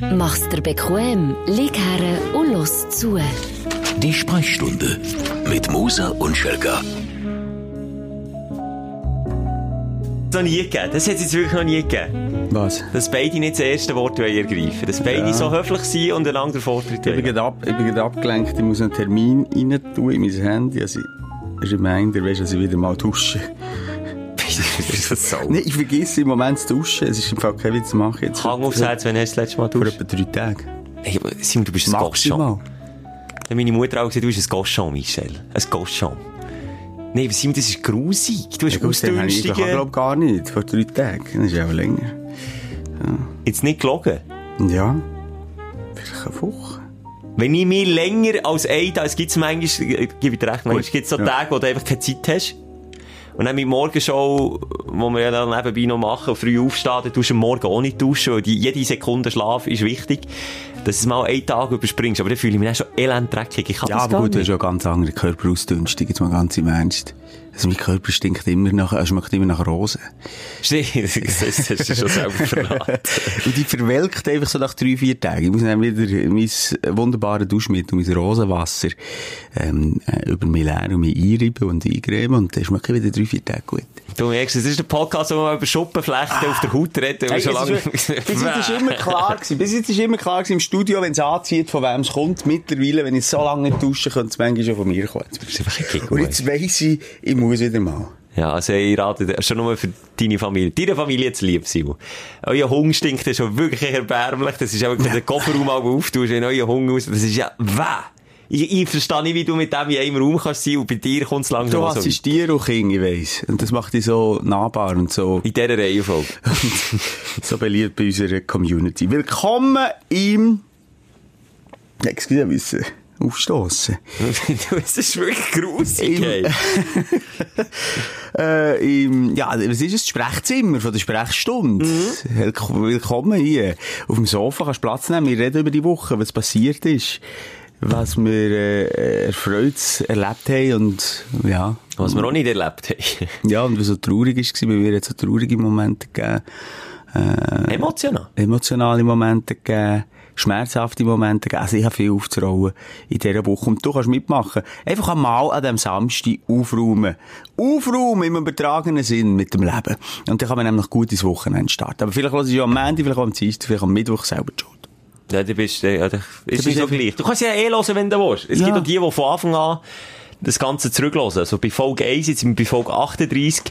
Mach's dir bequem, lieg her und los zu. Die Sprechstunde mit Musa und Schelka. noch nie gegeben. Das hat es jetzt wirklich noch nie gegeben. Was? Dass beide nicht das erste Wort ergreifen Dass beide Ja. so höflich sind und einander den Vortritt Ich bin ab, ich bin gerade abgelenkt, ich muss einen Termin rein tun in mein Handy. Also, Reminder, weißt du, dass ich wieder mal dusche. ist das so? Nein, ich vergesse im Moment zu duschen. Es ist im Fall kein Witz zu machen. Jetzt Hang aufs Herz, wenn hast du das letzte Mal Vor duscht. etwa drei Tagen. Hey, Simon, du bist ein. Maximal. Meine Mutter hat auch gesagt, du bist ein Goschon, Michel. Ein Goschon. Nein, aber Simon, das ist grusig. Du hast Ja, habe ich, glaube gar nicht. Vor drei Tagen. Das ist ja auch länger. Jetzt nicht gelogen. Ja. Vielleicht eine Woche. Wenn ich mir länger als ein Tag, es gibt manchmal, äh, gebe ich dir recht, manchmal gibt es so ja. Tage, wo du einfach keine Zeit hast. Und dann mit Morgenshow, wo wir ja dann nebenbei noch machen, früh aufstehen, dann tust du am Morgen auch nicht duschen, weil die, jede Sekunde Schlaf ist wichtig, dass du mal einen Tag überspringst. Aber dann fühle ich mich dann schon elend-dreckig. Ich kann Ja, das aber gut, du hast ja ganz andere Körperausdünstung, jetzt mal ganz im Ernst. Also mein Körper stinkt immer nach, er schmeckt immer nach Rosen. Stimmt, das das hast du schon selber verraten. Und die verwelkt einfach so nach drei, vier Tagen. Ich muss dann wieder mein wunderbares Duschmittel, mein Rosenwasser, ähm, äh, über mich leeren und mich einreiben und eincremen und dann schmeckt wieder drei, vier Tage gut. Du merkst, das ist der Podcast, wo man über Schuppenflechten auf der Haut redet. Hey, schon es lange... ist- bis jetzt ist immer klar gewesen. Bis jetzt ist immer klar gewesen im Studio, wenn es anzieht, von wem es kommt. Mittlerweile, wenn ich so lange dusche, könnte es manchmal schon von mir kommen. Ein Und jetzt weiss ich, ich muss wieder mal. Ja, also ich rate dir, schon nur für deine Familie. Deine Familie zu lieb, Simon. Euer Hunger stinkt ja schon wirklich erbärmlich. Das ist auch wirklich der Kofferraum mal auftust, wenn euer Hunger raus. Das ist ja weh. Ich, ich verstehe nicht, wie du mit dem in einem Raum kannst sein und bei dir kommt es langsam Du auch so hast weit. Tiere und Kinder, ich weiss. Und das macht dich so nahbar und so, In dieser Reihenfolge. so beliebt bei unserer Community. Willkommen im, excuse, müssen aufstossen. das ist wirklich grusig, Im- äh, im, ja, was ist es? Das Sprechzimmer von der Sprechstunde. Willk- Willkommen hier. Auf dem Sofa kannst du Platz nehmen. Wir reden über die Woche, was passiert ist. Was wir, äh, erfreut erlebt haben und, ja. Was wir auch nicht erlebt haben. Ja, und was so traurig ist, weil wir jetzt so traurige Momente gegeben. Äh, Emotional. emotionale Momente gegeben, schmerzhafte Momente gegeben. Also ich habe viel aufzurollen in dieser Woche. Und du kannst mitmachen. Einfach einmal an diesem Samstag aufräumen. Aufräumen im übertragenen Sinn mit dem Leben. Und dann kann man nämlich gut ins Wochenende starten. Aber vielleicht lasse ich ja am Montag, vielleicht auch am Dienstag, vielleicht am Mittwoch selber Schuld. Ja, du bist, ja, das ist nicht so gleich. Du kannst ja eh hören, wenn du willst. Es Ja. gibt auch die, die von Anfang an das Ganze zurückhören. Also bei Folge 1, jetzt sind wir bei Folge 38.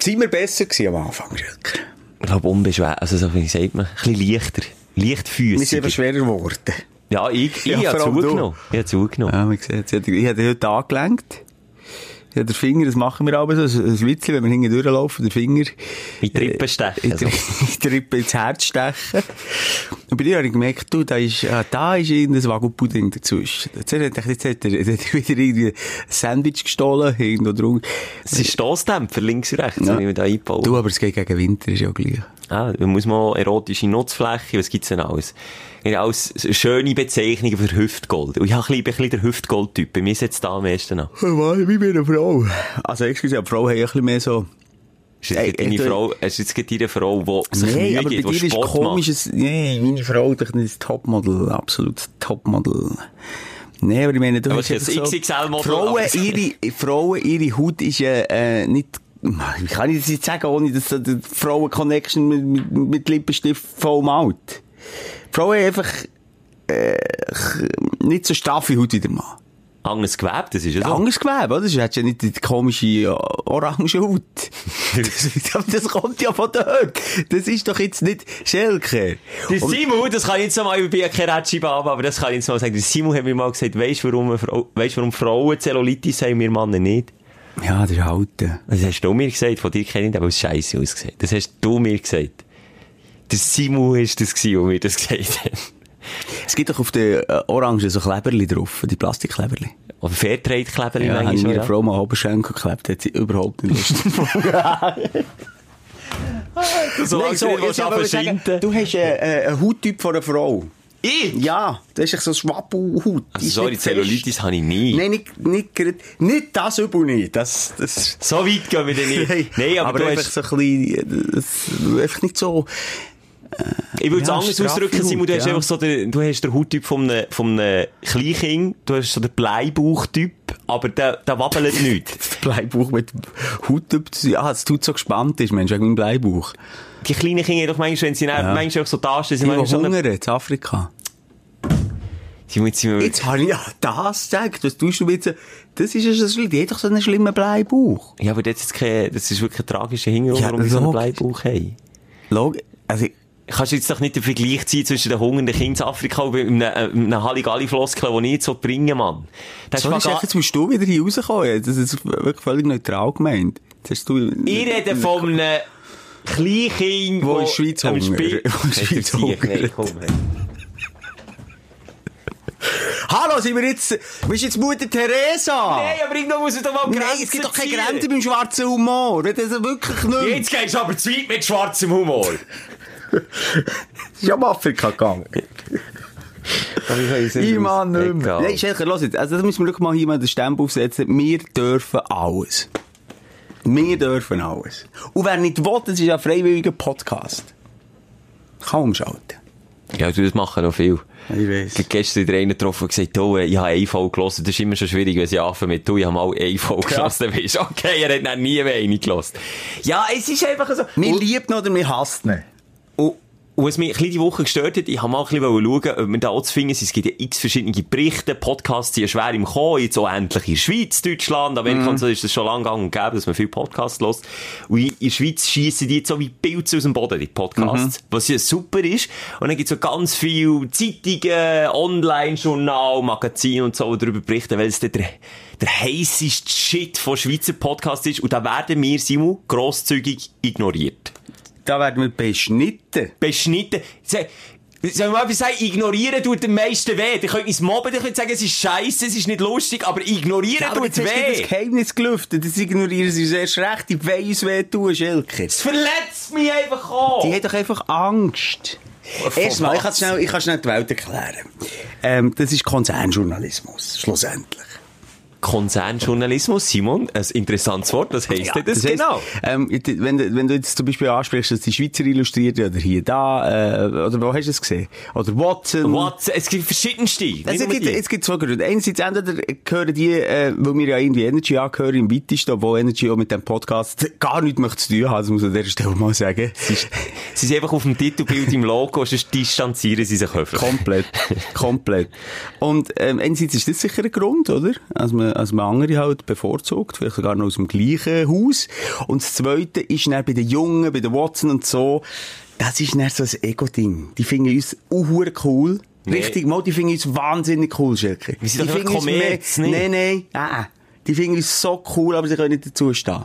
Sind wir besser gewesen am Anfang, Schelker? Ich glaube, unbeschwert. Also, so wie sagt man, ein bisschen leichter. Wir sind einfach schwerer geworden. Ja, ich, ich Ja, habe allem du. zugenommen. Ich habe zugenommen. Ja, man sieht, ich habe heute angelenkt. Ja, der Finger, das machen wir aber so, ein Witzchen, wenn wir hinten durchlaufen, der Finger. In die Rippen stechen, In die, in die Rippe ins Herz stechen. Und bei dir habe ich gemerkt, du, da ist, ah, da ist irgendein Wagelpudding dazwischen. Jetzt hat er, jetzt hat er, jetzt hat er wieder irgendwie ein Sandwich gestohlen, irgendwo drum. Es ist Stossdämpfer, links und rechts, Ja. wenn ich da einbaue. Du, aber es geht gegen Winter, ist ja gleich. Ah, da muss man erotische Nutzfläche, was gibt's denn alles? Ja, alles schöne Bezeichnungen für Hüftgold. Und ich habe ein bisschen, der Hüftgold-Typ. Bei mir setzt da am meisten an. Mann, wie bei einer Frau. Also, excuse, aber Frauen haben ein bisschen mehr so, Ist jetzt Ey, gerade deine du- Frau, du jetzt gerade deine Frau, die sich Nee, Mühe aber bei gibt, die dir ist Sport komisch, macht? es- nee, meine Frau doch nicht Topmodel, absolut Topmodel. Nee, aber ich meine, du Aber hast ist ein XXL-Model, Frauen, ihre, Frauen, ihre Haut ist ja, äh, nicht, wie kann ich das jetzt sagen, ohne dass so die Frauen-Connection mit, mit, mit Lippenstift voll malt. Frauen einfach, äh, nicht so straffe Haut wie der Mann. Anderes Gewebe, das ist ja so. Anderes Gewebe, oder? Du hast ja nicht die komische äh, orange Haut. das, das kommt ja von dort. Das ist doch jetzt nicht Schelke. Der Simon, das kann ich jetzt mal, ich bin ja kein aber das kann ich jetzt mal sagen. Der Simon hat mir mal gesagt, weisst du, warum, Frau- weisst, warum Frauen Zellulitis haben, wir Männer nicht? Ja, das ist Alte. Das hast du mir gesagt, von dir kenne ich, aber es scheiße ausgesehen. Das hast du mir gesagt. Der Simon ist das gewesen, der mir das gesagt hat. Es gibt doch auf den äh, Orangen so Kleberli drauf, die Plastikkleberli. Oder Fairtrade-Kleber Ja, manchmal, ja. Frau mal Oberschenkel geklebt, hat sie überhaupt nicht Lust. So Nein, so, so, ich wollte sagen, du hast äh, äh, einen Hauttyp von einer Frau. Ich? Ja, das ist so ein Schwabbelhaut. Die Also, sorry. Zellulitis habe ich nie. Nein, nicht, nicht, nicht das Übel nicht. Das, das, So weit gehen wir denn nicht. Nein, aber, du einfach hast... so ein bisschen, äh, das, einfach nicht so, Ich würde es Ja, anders ausdrücken, Simon, du hast ja. einfach so den, du hast den Hauttyp vom, ne- vom ne Kleinkind, du hast so den Bleibauchtyp, aber der, der wabbelt nicht. Das Bleibuch mit Haut über Ja, es tut so gespannt ist, Mensch, wegen meinem Bleibuch. Die kleinen Kinder, doch manchmal, wenn sie ja. manchmal auch so da stehen, sie Die, manchmal so hungern, in Afrika. Simon, jetzt sind wir Jetzt habe ich ja das gesagt. Was tust du so, das ist ja schlimm. Die hat doch so einen schlimmen Bleibuch. Ja, aber das ist, kein, das ist wirklich ein tragischer Hintergrund, Ja, warum wir so einen. Bleibauch haben. Log also, Kannst du jetzt doch nicht den Vergleich ziehen zwischen den hungernden Kindern in Afrika und einem, einem Halligalli-Floskel, den ich jetzt so bringen, Mann. Das sorry, Chef, jetzt musst du wieder hier rauskommen. Das ist wirklich völlig neutral gemeint. Hast du... Ich rede von einem Kleinkind, Wo in der Schweiz hungert. Wo in der Schweiz hungert. nein. Hallo, sind wir jetzt... Bist jetzt Mutter Teresa? Nein, aber irgendwo muss es doch mal Nein, Grenzen es gibt doch keine. Grenze beim schwarzen Humor. Das ist wirklich nicht. Jetzt gehst du aber zu weit mit schwarzem Humor. ist ja um Afrika gegangen. Ich Mann, nicht mehr. Nein, Schelker, los jetzt. Also, da müssen wir wirklich mal hier mal den Stempel aufsetzen. Wir dürfen alles. Wir dürfen alles. Und wer nicht will, das ist ja ein freiwilliger Podcast. Kann umschalten. Ja, du, das machen noch viel. Ich weiss. Ich gestern wieder einen getroffen und gesagt, du, ich habe eine Folge gehört. Das ist immer schon schwierig, wenn sie anfangen mit, du, ich habe mal eine Folge Ja. du, okay, er hat dann nie mehr eine gehört. Ja, es ist einfach so. Wir lieben ihn oder wir hassen ihn. Was mich ein bisschen die Woche gestört hat, ich habe mal ein bisschen schauen, ob man da auch zu finden ist. Es gibt ja x verschiedene Berichte, Podcasts, die ja schwer im Kommen, jetzt auch endlich in der Schweiz, Deutschland, Amerika und so ist das schon lange gang und gäbe, dass man viel Podcasts hört. Und in der Schweiz schiessen die jetzt so wie Pilze aus dem Boden, die Podcasts, was ja super ist. Und dann gibt es so ganz viele Zeitungen, Online-Journal, Magazine und so, die darüber berichten, weil es der, der heisseste Shit von Schweizer Podcasts ist. Und da werden wir, Simon, grosszügig ignoriert Da werden wir beschnitten. beschnitten. Se- Soll ich mal etwas sagen? Ignorieren tut am meisten weh. Ihr könnt uns mobben, ihr könnt sagen, es ist scheiße, es ist nicht lustig, aber ignorieren Ja, aber tut hast du das weh. Geheimnis gelüftet. Das ignorieren sie sehr schlecht. Die wollen uns weh tun, Schelker. Es verletzt mich einfach auch. Die haben doch einfach Angst. Erstmal, ich kann schnell, ich kann schnell die Welt erklären. Ähm, das ist Konzernjournalismus, schlussendlich. Konzernjournalismus, Simon, ein interessantes Wort, was heisst denn das, heisst, genau? Ähm, wenn, du- wenn du jetzt zum Beispiel ansprichst, dass die Schweizer Illustrierte oder hier da, äh, oder wo hast du es gesehen? Oder Watson. What? Es gibt verschiedenste. Also, es, gibt, es gibt zwei Gründe. Einerseits entweder gehören die, äh, weil wir ja irgendwie Energy angehören im weitesten, obwohl Energy auch mit dem Podcast gar nichts mehr zu tun hat, das muss man an dieser Stelle mal sagen. Sie sind einfach auf dem Titelbild im Logo, sonst distanzieren sie sich einfach. Komplett. Komplett. Und, ähm, einerseits ist das sicher ein Grund, oder? Als man, als man andere halt bevorzugt, vielleicht sogar noch aus dem gleichen Haus. Und das Zweite ist dann bei den Jungen, bei den Watson und so, das ist dann so ein Ego-Ding. Die finden uns auch cool. Nee. Richtig, mal, die finden uns wahnsinnig cool, Schelke. Wir sind die doch uns Kommerz, nicht? Nein, nein, ah, ah. Die finden uns so cool, aber sie können nicht dazu stehen.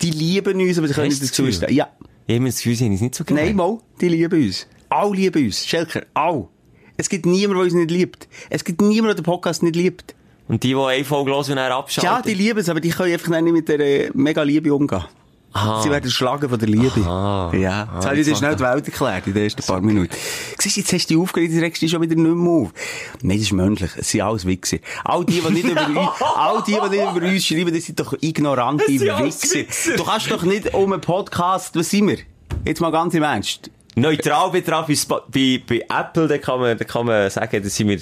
Die lieben uns, aber sie können nicht du dazu das Gefühl? stehen. Ja. Ich habe das Gefühl, sie haben es nicht so gerne. Nein, mal, die lieben uns. Alle lieben uns. Schelker, alle. Es gibt niemanden, der uns nicht liebt. Es gibt niemanden, der den Podcast nicht liebt. Und die, die eine Folge hören und dann abschalten. Ja, die lieben es, aber die können einfach nicht mit der mega Liebe umgehen. Aha. Sie werden erschlagen von der Liebe. Aha. Ja. Ah, Jetzt habe ich dir schnell die Welt erklärt in den ersten paar Minuten. Siehst du, jetzt hast du dich aufgeregt, jetzt regst du dich schon wieder nicht mehr auf. Nein, das ist menschlich. Es sind alles Wichser. All die, die nicht über uns, all die, die nicht über uns schreiben, das sind doch ignorante Wichser. Wichser. Du kannst doch nicht um einen Podcast, was sind wir? Jetzt mal ganz im Ernst. Neutral betrachtet, bei, bei, bei Apple, da kann man, da kann man sagen, da sind wir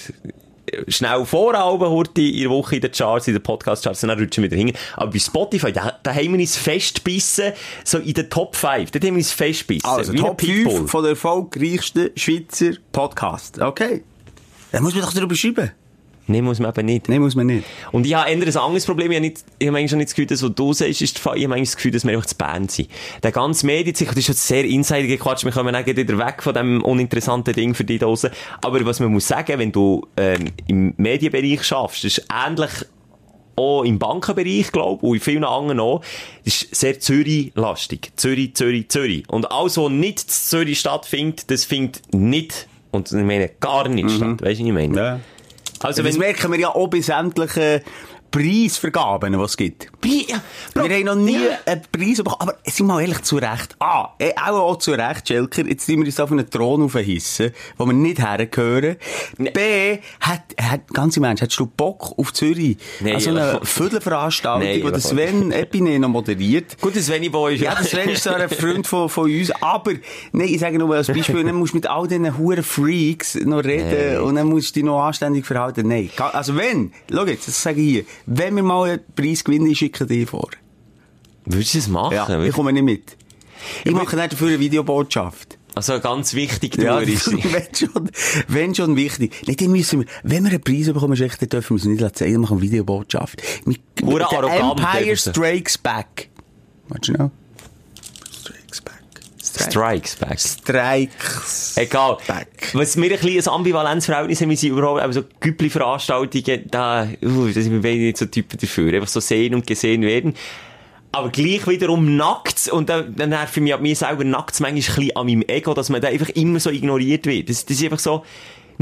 schnell vor Alben, heute in der Woche in den Charts, in den Podcast-Charts, und dann rutschen wir wieder hin. Aber bei Spotify, da, da haben wir uns festbissen, so in den Top 5, da haben wir uns festbissen. Also, Top Pitbull. 5 von der erfolgreichsten Schweizer Podcast. Okay. Da muss man doch darüber schreiben. Nein, muss man eben nicht. Nein, muss man nicht. Und ich habe eher ein anderes Problem. Ich habe, nicht, ich habe eigentlich schon nicht das Gefühl, dass was du sagst, ist. Ich habe eigentlich das Gefühl, dass wir einfach zu Band sind. Der ganze Medienzyklus, das ist jetzt sehr insider gequatscht. Wir kommen gleich wieder weg von dem uninteressanten Ding für dich da draussen. Aber was man muss sagen, wenn du ähm, im Medienbereich schaffst, ist ähnlich auch im Bankenbereich, glaube ich, und in vielen anderen auch, ist sehr Zürich-lastig. Zürich, Zürich, Zürich. Und alles, was nicht in Zürich stattfindet, das findet nicht, und ich meine gar nicht statt. Weißt du, was ich meine? Ja. Also, das wenn, merken wir ja auch bei sämtlichen Preisvergaben, die es gibt. Pri- ja, Bro, Wir haben noch nie ja. einen Preis bekommen. Aber sind wir mal ehrlich zu Recht. A, eh, auch, auch zu Recht, Schelker. Jetzt sind wir uns auf einen Thron aufhissen, wo wir nicht hergehören. B, hat, hat, ganze Mensch, hättest du Bock auf Zürich? Nee, also eine Viertelveranstaltung, Nee, die der. Sven Epine noch moderiert. Gut, das Svenny Boy ist Ja, das Sven ist so ein Freund von, von uns. Aber, nein, ich sage nur als Beispiel, dann musst du mit all diesen huren Freaks noch reden und dann musst du dich noch anständig verhalten. Nein. Also wenn, schau jetzt, das sage ich hier, wenn wir mal einen Preis gewinnen, ich schicke dir vor. Würdest du das machen? Ja, ich komme nicht mit. Ich mache nicht dafür eine Videobotschaft. Also ganz wichtig, du Ja, ist wenn schon, wenn schon wichtig. Dann müssen wir, wenn wir einen Preis bekommen, dann dürfen wir uns nicht sagen, wir machen eine Videobotschaft. Mit, arrogant Empire. Strikes Back. Warte schnell. Strikes Strikes back. Strikes. Egal. Back. Was wir ein bisschen ein Ambivalenzverhältnis haben, wir sind überhaupt, aber so Güppli-Veranstaltungen, da, uh, da sind wir nicht so Typen dafür. Einfach so sehen und gesehen werden. Aber gleich wiederum nackt, und dann, dann nervt mich an mir selber nackt manchmal ein bisschen an meinem Ego, dass man da einfach immer so ignoriert wird. Das, das ist einfach so,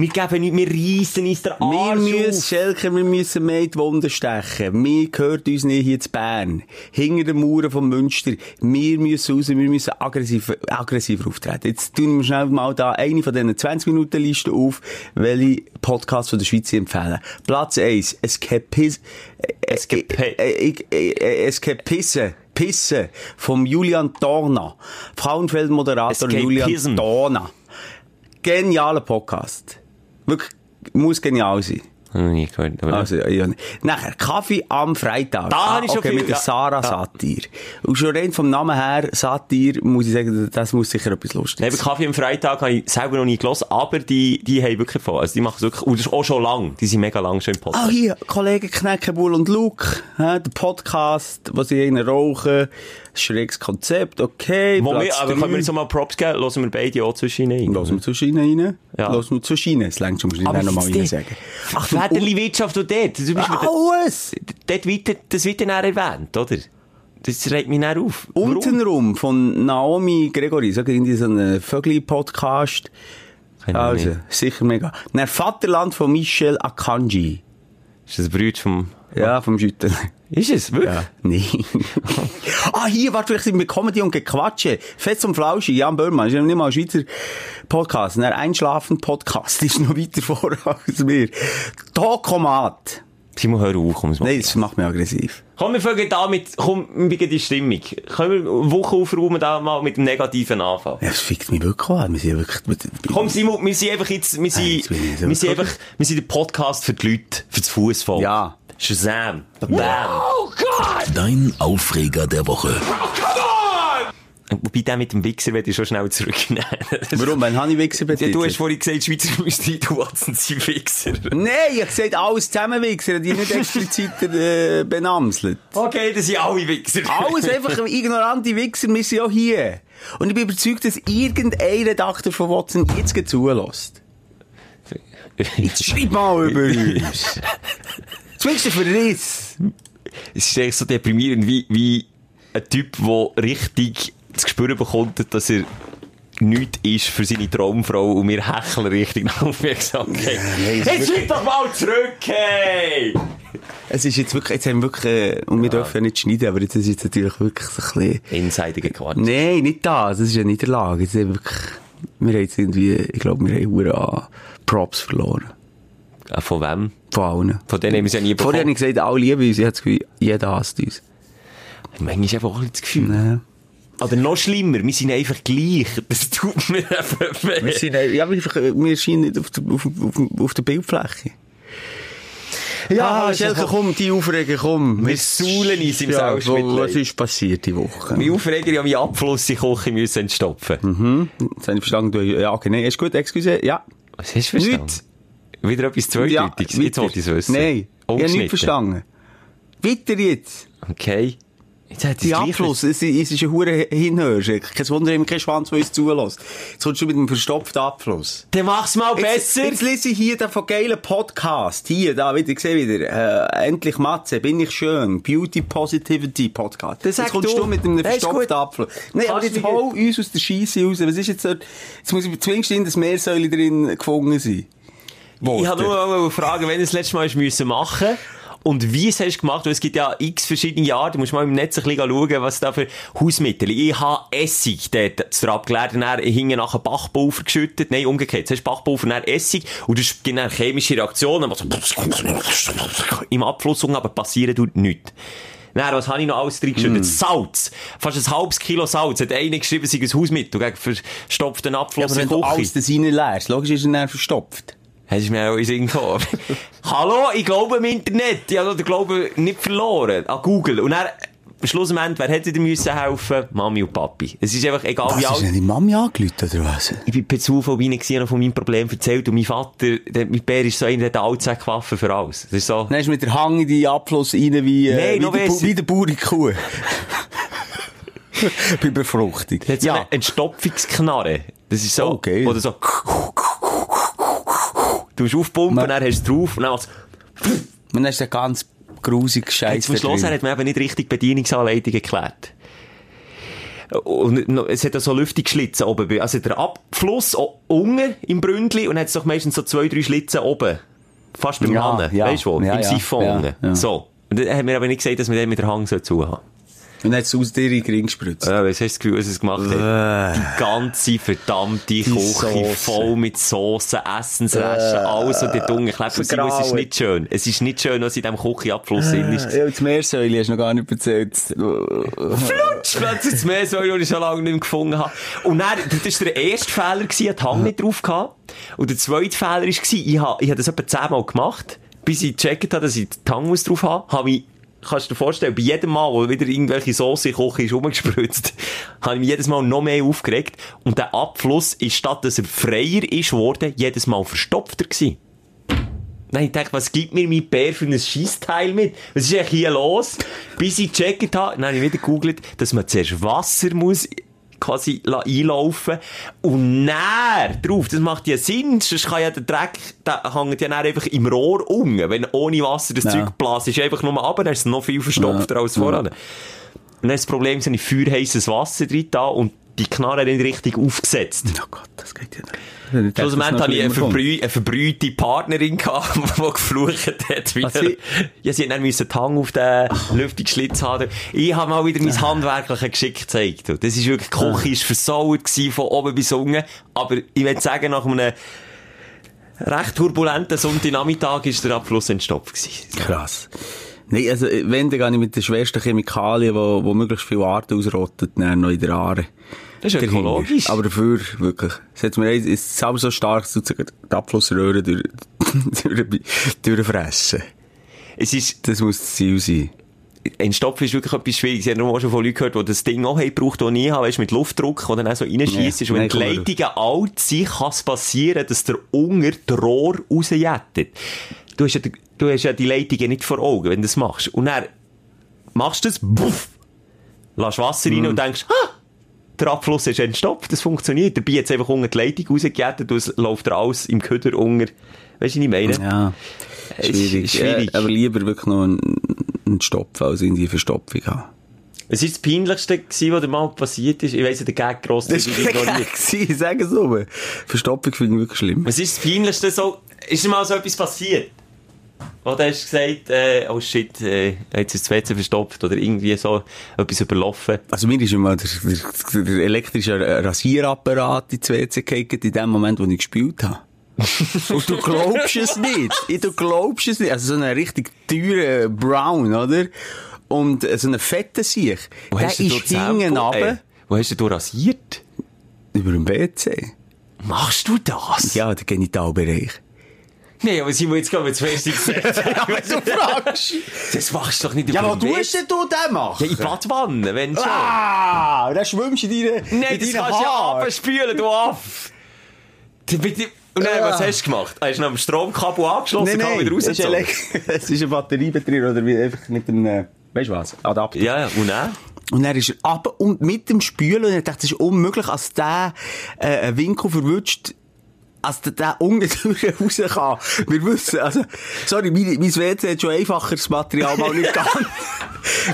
wir geben nicht, wir reissen uns der Wir Arsch müssen, auf. Schelker, wir müssen mehr in die Wunde stechen. Mir gehört uns nicht hier zu Bern. Hinter den Mauern von Münster. Wir müssen raus, wir müssen aggressiv, aggressiver auftreten. Jetzt tun wir schnell mal da eine von diesen 20-Minuten-Listen auf, welche Podcasts von der Schweiz empfehlen. Platz 1, Escapis, Escape- Escapisse. Pisse vom Julian Dorna. Frauenfeld-Moderator Julian Escapism. Dorna. Genialer Podcast. Wirklich, muss genial sein. Ich nie gehört, Also, ja. Nachher, Kaffee am Freitag. Da habe ich schon okay, viel- mit der. Sarah Ja. Satir. Und schon rein vom Namen her, Satir, muss ich sagen, das muss sicher etwas Lustiges Neben Kaffee am Freitag habe ich selber noch nie gelesen, aber die, die haben wirklich voll. Also die machen es wirklich, und das ist auch schon lang. Die sind mega lang schon im Podcast. Ah, hier, Kollegen Kneckebull und Luke, hä, der Podcast, wo sie einen rauchen, schräges Konzept, okay, Wo wir, aber drei. können wir jetzt mal Props geben? Hören wir beide auch zwischen rein. Lassen wir zur Schiene rein? Ja. Lassen wir zur Schiene. Es längt schon, muss ich Aber nicht noch mal jetzt die- rein sagen. Ach, Väterli-Wirtschaft und dort. Beispiel, Alles! dort wird, das wird dann erwähnt, oder? Das regt mich dann auf. Untenrum von Naomi Gregory, so irgendwie so ein Vögli-Podcast. Keine Ahnung. Also, sicher mega. Nach Vaterland von Michel Akanji. Ist das ein Brüder vom... Ja, vom Schütten. Ist es? Wirklich? Ja, nee. ah, hier, warte, vielleicht sind wir Comedy und Gequatsche. Fest und Flauschig, Jan Böhrmann, ist ja nicht mal ein Schweizer Podcast. Ein Einschlafen-Podcast ist noch weiter vor als wir. Tokomat. Simon, hör auf, komm, Nein, das macht mich aggressiv. Komm, wir fangen da mit, komm, wir beginnen die Stimmung. Können wir eine Woche aufräumen, da mal mit dem negativen Anfang? Ja, das fickt mich wirklich an. Wir sind wirklich... Komm, Simon, wir sind einfach jetzt, wir Nein, sind, jetzt ich so- wir sind einfach, wir sind der Podcast für die Leute, für das Fußvolk. Ja. Shazam. Bam. Dein Aufreger der Woche. Wobei der mit dem Wichser werde ich schon schnell zurücknehmen. Warum? Wann habe ich Wichser Ja, betitelt? du hast vorhin gesagt, Schweizer Industrie, du Watson sind Wichser. Nein, ich habe gesagt, alles zusammen Wichser, die nicht explizit äh, benamselt. Okay, das sind alle Wichser. Alles einfach ignorante Wichser, wir sind auch hier. Und ich bin überzeugt, dass irgendein Redakteur von Watson jetzt zulässt. Jetzt schreib mal über uns. Zumindest ein Verriss. Es ist echt so deprimierend, wie, wie ein Typ, der richtig das Gespür bekommt, dass er nichts ist für seine Traumfrau und wir hecheln richtig nach Aufmerksamkeit. es ist Jetzt schreib doch mal zurück, hey! Es ist jetzt wirklich, jetzt haben wir wirklich, äh, und wir dürfen ja nicht schneiden, aber jetzt ist jetzt natürlich wirklich so ein bisschen, Insidiger Quatsch. nein, nicht das, das ist eine Niederlage. Jetzt haben wir wirklich, wir haben jetzt irgendwie, ich glaube, wir haben Props verloren. Ah, Von wem? Von allen. Von denen haben wir es ja nie Vorher habe bekommen. ich gesagt, alle lieben uns, Gefühl, jeder hasst uns. Manchmal ist einfach auch bisschen das Gefühl. Nee. Oder noch schlimmer, wir sind einfach gleich. Das tut mir einfach weh. Wir sind, ja, wir, wir scheinen nicht auf der, auf, auf, auf der Bildfläche. Ja, Ah, Schelke, komm, die Aufreger, komm. Wir suhlen uns im ja. Was ist passiert die Woche? Mein Aufreger, ich habe meinen Abfluss in die Küche müssen entstopfen. Jetzt habe ich verstanden, du, ja, okay, nein, ist gut, excuse, ja. Was hast du verstanden? Wieder etwas ja Zweideutiges. jetzt weiter. wollte ich es wissen. Nein, ich habe nicht verstanden. Weiter jetzt. Okay. Jetzt hat Die Abfluss, es, es ist ein hure Hinhörsch. Kein Wunder, haben wir keinen Schwanz, der uns zulässt. Jetzt kommst du mit einem verstopften Abfluss. Dann mach's mal Jetzt, besser. jetzt lese ich hier den von geilen Podcast. Hier, da, wieder, ich sehe wieder. Äh, endlich Matze, bin ich schön. Beauty Positivity Podcast. Das jetzt kommst du. du, mit einem verstopften Abfluss. Nein, aber jetzt hol uns aus der Scheisse raus. Was ist jetzt dort? Jetzt muss ich zwingend in das Meersäule drin gefunden sein. Ich habe nur mal fragen, wenn ihr das letzte Mal hast müssen machen Und wie es hast du gemacht? Weil es gibt ja x verschiedene Arten. Du musst mal im Netz ein bisschen schauen, was da für Hausmittel. Ich habe Essig dort zu abgeleert und dann hinten nachher Bachpulver geschüttet. Nein, umgekehrt. Hast du Bachpulver, dann Essig und das gibt dann chemische Reaktionen. Im Abfluss aber passieren tut nichts. Dann, was habe ich noch alles drin geschüttet? Mm. Salz. Fast ein halbes Kilo Salz. Hat einer geschrieben, sei ein Hausmittel gegen verstopften Ja, Abfluss aber wenn in du der alles Küche. das reinleerst, logisch ist er dann verstopft. Hast du mir auch in den Sinn gekommen? Hallo, ich glaube im Internet. Ich habe den Glauben nicht verloren. An Google. Und dann, schlussendlich, wer hätte dir müssen helfen? Mami und Papi. Es ist einfach egal, Was, wie ist alt... denn die Mami angelüht oder was? Ich bin per Zufall gewesen und von meinem Problem erzählt. Und mein Vater, der, mein Bär ist so einer, der hat Allzweckwaffe für alles. Das ist so... Dann hast du mit der Hang in die Abfluss rein wie, äh, Nein, wie, der, wie der Bauernkuh. Bei Befruchtung. Der hat so eine Entstopfungsknarre. Das ist so... Oh, geil. Oder so... Du musst aufpumpen, Man- dann hast du es drauf und dann machst du... Ist der ganz grusige Jetzt Scheiß. zum Schluss hat man eben nicht richtig Bedienungsanleitung geklärt. Und es hat auch so Lüftungsschlitzen oben. Also der Abfluss unten im Bründli und dann hat es doch meistens so zwei, drei Schlitzen oben. Fast beim Ja, Hahn. ja, Weißt du wo? ja, Im ja, Siphon ja, ja. So. Und dann hat mir aber nicht gesagt, dass wir den mit der Hang zu haben. Und dann hat es aus dir in den gespritzt. Ja, was hast du das Gefühl, was es gemacht hat? Die ganze verdammte Küche Sauce. voll mit Soßen, Essensresten, alles, was dort unten klebt. Und Es ist nicht schön. Es ist nicht schön, was in diesem Küchenabfluss drin ist. Ja, das Meersäule hast du noch gar nicht erzählt. Flutsch, plötzlich das Meersäule, das ich schon lange nicht mehr gefunden habe. Und dann, das war der erste Fehler, ich hatte die Hand nicht drauf gehabt. Und der zweite Fehler war, ich habe, ich habe das etwa zehnmal gemacht, bis ich gecheckt habe, dass ich die Hand muss drauf habe, habe ich Kannst du dir vorstellen, bei jedem Mal, wo wieder irgendwelche die Küche ist rumgespritzt, habe ich mich jedes Mal noch mehr aufgeregt. Und der Abfluss ist, statt dass er freier ist worden, jedes Mal verstopfter gewesen. Nein, ich dachte, was gibt mir mein Bär für ein Scheissteil mit? Was ist eigentlich hier los? Bis ich gecheckt habe, dann habe ich wieder gegoogelt, dass man zuerst Wasser muss quasi la- einlaufen und näher drauf, das macht ja Sinn, sonst kann ja der Dreck, der hängt ja dann einfach im Rohr unten, wenn ohne Wasser das Ja. Zeug bläst, ist einfach nur ab, dann ist es noch viel verstopfter als voran. Und dann ist das Problem, dass ich feuerheißes Wasser drin da und die Knarre nicht richtig aufgesetzt. Oh Gott, das geht ja nicht. Schlussendlich hatte ich eine, Verbrühe. verbrü eine verbrühte Partnerin gehabt, die geflucht hat. Wieder. Sie- Ja, sie hat dann müssen die Hang auf den Lüftungsschlitz haben. Ich habe mal wieder mein handwerkliches Geschick gezeigt. Das ist wirklich, die Küche ist versaut gewesen, von oben bis unten. Aber ich würde sagen, nach einem recht turbulenten Sonntagnachmittag ist der Abfluss entstopft. Krass. Nein, also, wenn, dann gehe ich mit den schwersten Chemikalien, die, die möglichst viele Arten ausrotten, dann noch in der Aare. Das ist ökologisch. Aber dafür, wirklich. Es hat mir eins, es ist aber so stark, dass die Abflussröhre durch, durch, durchfressen. Es ist, Das muss das Ziel sein. Entstopfen ist wirklich etwas Schwieriges. Ich habe nur schon von Leuten gehört, die das Ding auch haben gebraucht, das ich nie habe, weißt, mit Luftdruck, der dann auch so reinschießt. Ja, Und wenn die Leitungen alt sind, kann es passieren, dass der Unger die Rohr rausjettet. Du hast ja, die- du hast ja die Leitungen nicht vor Augen, wenn du das machst. Und dann machst du das, buff, lässt Wasser Mhm. rein und denkst, ah, der Abfluss ist entstopft, das funktioniert. Dabei hat es einfach unter die Leitung rausgejettet und es läuft alles im Köder unter. Weißt du, was ich meine? Ja. Es ist Schwierig. schwierig. Äh, aber lieber wirklich noch einen, einen Stopfen als irgendwie eine Verstopfung haben. Es ist das Peinlichste gewesen, was dir mal passiert ist. Ich weiss, der Gag gross Das war ignoriert. Sag es so. Verstopfung finde ich wirklich schlimm. Was ist das Peinlichste so? Ist dir mal so etwas passiert? Hast du gesagt, äh, oh shit, äh, jetzt ist das WC verstopft oder irgendwie so etwas überlaufen? Also mir ist immer der, der, der elektrische Rasierapparat ins WC gegangen, in dem Moment, wo ich gespielt habe. Und du glaubst es nicht. Ich, du glaubst es nicht. Also so einen richtig teuren Brown, oder? Und so einen fetten Sieg. Wo Der hast du ist hinten runter. Wo hast du du rasiert? Über dem WC. Machst du das? Ja, der Genitalbereich. Nee, aber Simon, jetzt gehen wir zu fest gesagt. du fragst. Das machst du doch nicht Ja, den tust WC. denn du den machen? Ja, in Badwanne, wenn schon. Ah, da schwimmst du in deine, Nein, in das kannst du ja abspülen, du Aff. Du Und dann, was hast du gemacht? Hast du noch am Stromkabel angeschlossen Nein, und wieder nein, es ist, rausgezogen? es ist ein Batteriebetrieb oder wie einfach mit einem, weißt du was, Adapter. Ja, ja, und dann? Und dann ist er ab und mit dem Spülen und ich dachte, es ist unmöglich, als der äh, einen Winkel verwünscht, als der, der unten durch raus kann. Wir wissen, also, sorry, mein, mein WC hat schon einfacheres Material mal nicht gehabt.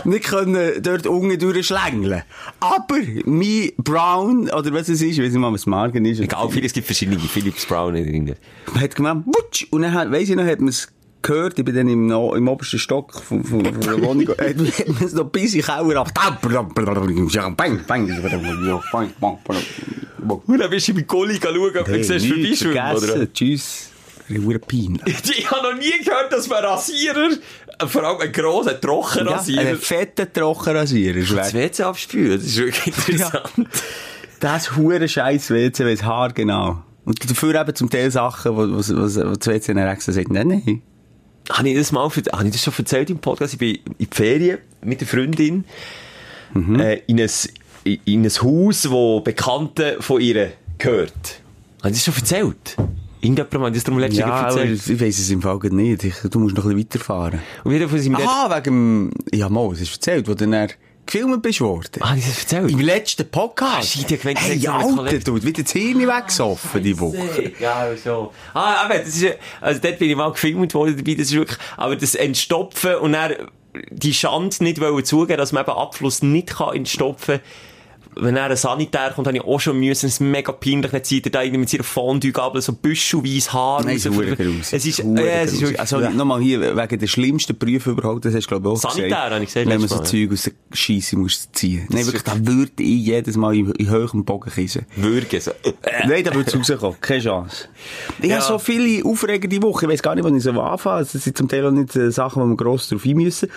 nicht können dort unten durchschlängeln. Aber mein Brown, oder was es ist, ich weiß nicht mal, was Marken ist. Egal, viel, es gibt verschiedene Philips Brown drin. Man hat gemacht, wutsch, und dann, hat- weiss ich noch, hat man es gehört, ich bin dann im, no- im obersten Stock von, von, von der Wohnung, äh, du hast noch bis in Keller ab. Bang, bang, bang, bang, bang. Und dann bist du mit Gulli schauen, ob du siehst, vorbeischwimmen, oder? Tschüss. Ich habe noch nie gehört, dass man Rasierer, äh, vor allem einen grossen, Ja, Trockenrasierer, einen fetten Trockenrasierer ist das. WC abspülen. Das ist wirklich interessant. Das hure scheiß WC, weiss Haar genau. Und dafür eben zum Teil Sachen, wo, wo, wo, wo das WC dann extra sagt, nein, nein. Habe ich das mal, habe ich das schon erzählt im Podcast? Ich bin in die Ferien mit der Freundin, Mhm. äh, in ein, in in ein Haus, wo Bekannte von ihr gehört. Habe ich das schon erzählt? Irgendjemand hat das darum letztes Ja, erzählt. ich weiss es im Fall nicht. Ich, du musst noch ein bisschen weiterfahren. Und wieder von seinem Aha, wegen dem, ja, mal, es ist erzählt, wo dann gefilmt bist worden. Ich das erzählt? Im letzten Podcast. Ah, shit, ich gemeint, hey, Alter, du, wieder das Hirn weggesoffen, die Woche. Ja, so. Ah, aber das ist, ja- also dort bin ich mal gefilmt worden dabei, das ist wirklich, aber das Entstopfen und dann die Schande nicht wollen zugeben, dass man eben Abfluss nicht kann entstopfen wenn dann ein Sanitär kommt, habe ich auch schon müssen, es ist mega peinlich, nicht sieht er da irgendwie mit seiner Fondue-Gabel so büschelweise Haar Nein, es raus- grusig. Es ist, äh, es ist Also, nochmal hier, wegen der schlimmsten Prüfe überhaupt, das hast du, glaube ich, auch Sanitär, gesagt. habe ich gesagt Wenn man so Mal, Zeug aus der Scheisse muss ziehen. Nein, ist wirklich, da würde ich jedes Mal in, in hohem Bogen kissen. würgen, so. Nein, da würde es rauskommen. Keine Chance. Ich Ja. habe so viele aufregende Wochen. Ich weiß gar nicht, wann ich so anfange. Das sind zum Teil auch nicht äh, Sachen, wo wir gross drauf ein müssen.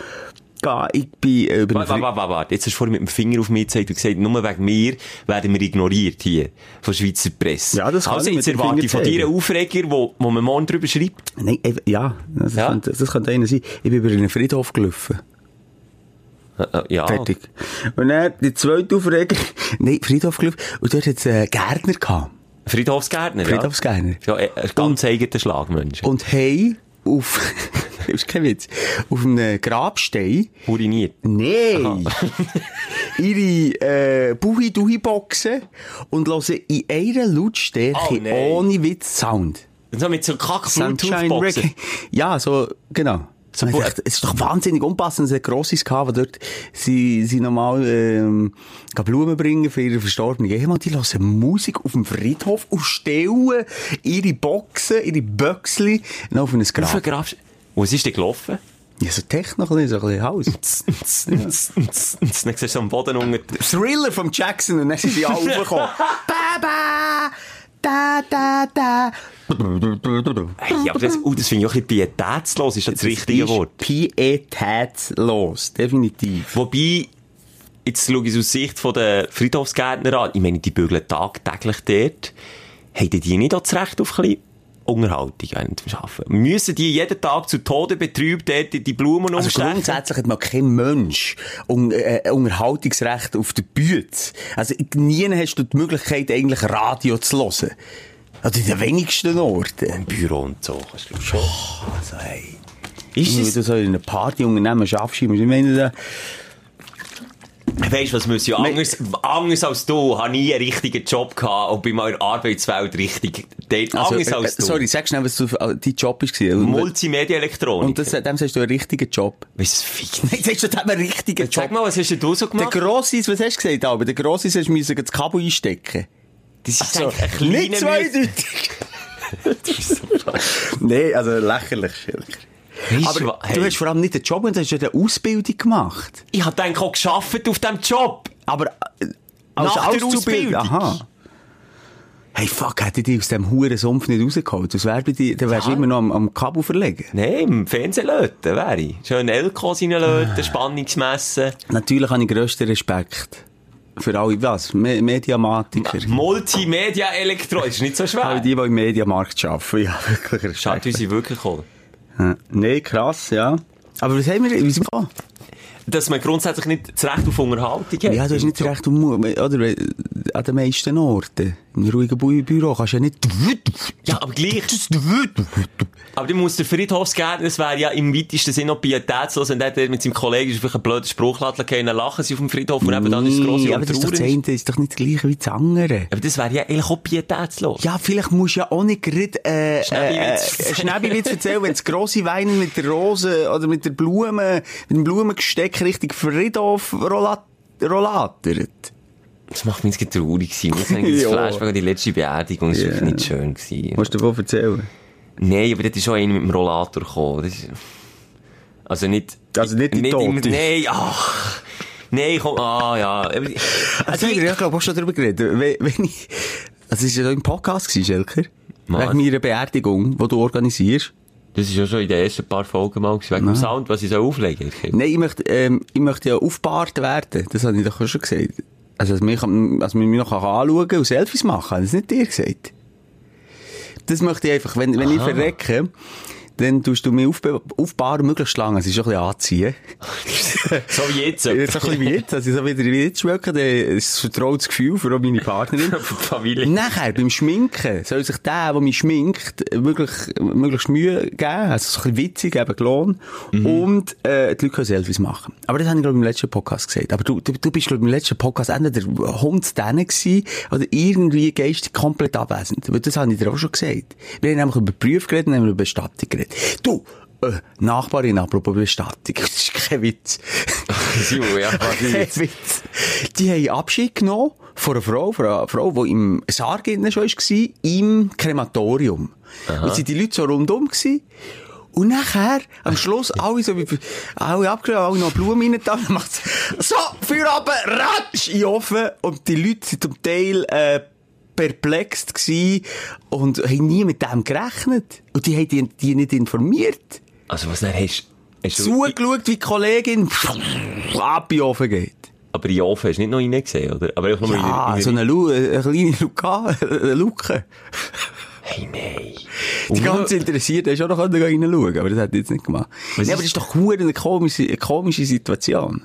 Gehen. Ich bin äh, über Warte, warte, warte, warte. Jetzt hast du vorhin mit dem Finger auf mich gezeigt und gesagt, nur wegen mir werden wir ignoriert hier von Schweizer Presse. Ja, das kann Also ich jetzt erwarte ich von dir einen. Aufreger, wo, wo man morgen drüber schreibt. Nein, ja, das, Ja? Könnte, das könnte einer sein. Ich bin über einen Friedhof gelaufen. Äh, äh, ja. Fertig. Und dann die zweite Aufregung. Nein, Friedhof gelaufen. Und dort hat es einen Gärtner gehabt. Friedhofsgärtner, Friedhofsgärtner. ja. Ja, äh, ein ganz eigener Schlagmensch. Und hey, auf, ist kein Witz, auf einem Grabstein Uriniert. Nein! Ihre äh, Buhi-Duhi-Boxen und hören in einer Lautstärke Oh, nein. ohne Witz Sound. Und so mit so kack. Reggae. Ja, so, genau. So, bu- es ist doch wahnsinnig unpassend. Es hat Grosses gehabt, wo dort sie, sie normal, ähm, Blumen bringen für ihre verstorbenen Ehemann. Die hören Musik auf dem Friedhof und stellen ihre Boxen, ihre Böxli noch auf ein Auf Grab. Grab. Was ist denn gelaufen? Ja, so Techno, so ein bisschen Haus. Dann siehst du so am Boden unter. Thriller vom Jackson und dann sind sie alle raufgekommen. Baba! Da, da, da. Hey, aber das, uh, das finde ich auch ein bisschen pietätslos, ist das das richtige Wort. Pietätslos, definitiv. Wobei, jetzt schaue ich es aus Sicht von der Friedhofsgärtner an. Ich meine, die bügeln tagtäglich dort. Haben die nicht auch das Recht auf ein bisschen Unterhaltung während dem Arbeiten? Müssen die jeden Tag zu Tode betrübt dort die Blumen Also umstechen? grundsätzlich hat man kein Mensch un äh, Unterhaltungsrecht auf der Bühne. Also nie hast du die Möglichkeit, eigentlich Radio zu hören. Also in den wenigsten Orten. Im Büro und so, kannst du schon. Also hey. Ist Wenn du so in einem Partyunternehmen schaffst, musst du meinen, da- Weisst du, was muss ja anders, anders als du, habe nie einen richtigen Job gehabt und bin mal in der Arbeitswelt richtig, dort, anders äh, als du. sorry, sag schnell, was du, äh, dein Job war. Multimedia-Elektronik. und das, dem sagst du einen richtigen Job. Was fick Nein, sagst du dem einen richtigen Job. Sag mal, was hast du so Der gemacht? Grossis, was hast du gesagt, aber der Grossis hast du das Kabel einstecken. Das ist Also, eigentlich ein kleiner nicht zweideutig. nee, also lächerlich, Schilker. Aber wa- du hey, hast vor allem nicht den Job, du hast ja eine Ausbildung gemacht. Ich hab dann auch geschafft auf diesem Job. Aber äh, als Nach der Auszubildender- Ausbildung. Aha. Hey, fuck, hätte ich dich aus dem huren Sumpf nicht rausgeholt. Das wär bei dir, dann wärst du immer noch am, am Kabel verlegen. Nein, im Fernsehen löten wäre ich. Schön Elkos reinlöten, Spannungsmessen. Natürlich habe ich grössten Respekt. Für alle, was? Me Mediamatiker. Multimedia-Elektronik. ist nicht so Alle schwer. die, die im Mediamarkt arbeiten. Ja, wirklich Schaut, Respekt. wie sie wirklich kommen. Nee, krass, ja. Aber was haben wir, wie sind wir Dass man grundsätzlich nicht das Recht auf Unterhaltung hat. Ja, du hast nicht recht um, oder, äh, an den meisten Orten. Im ruhigen Bu Büro kannst du ja nicht... Ja, aber gleich. Aber du musst der Friedhofsgärtner, das wäre ja im weitesten Sinne noch pietätslos, wenn der mit seinem Kollegen ist, vielleicht einen blöden Spruch lassen dann lachen sie auf dem Friedhof und eben dann ist es grosse aber das ist doch das eine, das ist doch nicht das gleiche wie das andere. Aber das wäre ja eigentlich auch pietätslos. Ja, vielleicht musst du ja auch nicht gerade, äh, Schnäbi-Witz äh, äh, Schnäbi-Witz erzählen, wenn das grosse Weinen mit der Rose oder mit der Blume, mit dem Blumengesteck Richtung Friedhof rollat- rollatert. Das macht mich jetzt traurig. Ich muss sagen, das. Flashback an die letzte Beerdigung, das war wirklich nicht schön gewesen. Musst du davon erzählen? Nein, aber das ist schon einer mit dem Rollator gekommen. Das ist... Also nicht... Also nicht die Tote? Immer, nein, ach... Nein, komm, ah, ja. Aber- Also, ich glaube auch schon darüber geredet. Wenn, wenn ich, also, es war ja im Podcast, gewesen, Schelker. Was? Wegen meiner Beerdigung, die du organisierst. Das ist ja schon in den ersten paar Folgen mal gewesen, wegen dem Sound, was ich so auflegen soll. Nein, ich möchte, ähm, ich möchte ja aufgebahrt werden. Das habe ich doch auch schon gesagt. Also, dass man mich noch anschauen kann und Selfies machen kann. Das ist nicht dir gesagt. Das möchte ich einfach, wenn, wenn ich verrecke, dann tust du mich aufbe- aufbauen, möglichst lang. Also, ist schon ein bisschen anziehen. So wie jetzt. So ein bisschen wie jetzt. Also, so wieder wie jetzt schmecken, dann ist es ein vertrautes Gefühl für auch meine Partnerin. Für die Familie. Nachher, beim Schminken, soll sich der, der mich schminkt, wirklich, möglichst Mühe geben. Also, so ein bisschen witzig, eben Lohn. Und, äh, die Leute können Selfies machen. Aber das habe ich, glaube ich, im letzten Podcast gesagt. Aber du, du, du bist, glaube ich, im letzten Podcast entweder der Hund denen gewesen, oder irgendwie geistig komplett abwesend. Weil das habe ich dir auch schon gesagt. Wir haben nämlich über Prüf geredet und haben über Bestattung geredet. Du, äh, Nachbarin, apropos Bestattung. Das ist kein Witz. Simon, ja, Kein? Witz. Die haben Abschied genommen von einer Frau, von einer Frau, die im Sarg schon war, im Krematorium. Und sind die Leute so rundum gewesen. Und nachher, am Schluss, alle so wie, alle abgelegt, alle noch Blumen rein, dann macht's, so, für runter, ratsch, in den Ofen. Und die Leute sind zum Teil, äh, perplext gsi und haben nie mit dem gerechnet. Und die haben die, die nicht informiert. Also was dann hast, hast du... Zugeschaut, wie die Kollegin ab in den Ofen geht. Aber in den Ofen hast du nicht noch reingesehen, oder? Aber noch mal Ja, in, so in, eine, Lu eine kleine eine Luke. Hey, nein. Die ganz interessiert hast auch noch reinschauen, aber das hat jetzt nicht gemacht. Was Ja, aber das ist doch eine komische, eine komische Situation.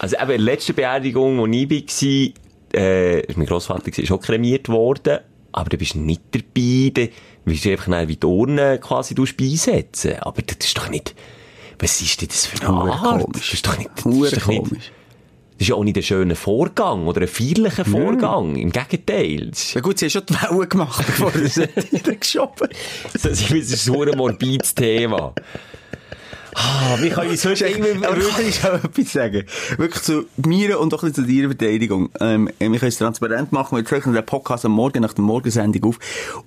Also eben, die letzte Beerdigung, wo ich war, äh, mein Grossvater war, auch kremiert worden. Aber du bist nicht dabei, da willst du einfach wie die Urne quasi du einsetzen. Aber das ist doch nicht, was ist denn das für eine Hure Art? komisch. Das ist doch nicht, das Hure ist doch nicht, das ist ja auch nicht ein schöner Vorgang oder ein feierlicher Vorgang. Im Gegenteil. Ja gut, sie haben schon die Wellen gemacht, bevor sie sie geschoben das ist ein morbides Thema. Ah, wie kann ich sonst irgendwie... Aber kann ich auch etwas sagen? Wirklich zu mir und auch ein bisschen zu deiner Verteidigung. Ähm, wir können es transparent machen. Wir zeichnen den Podcast am Morgen nach der Morgensendung auf.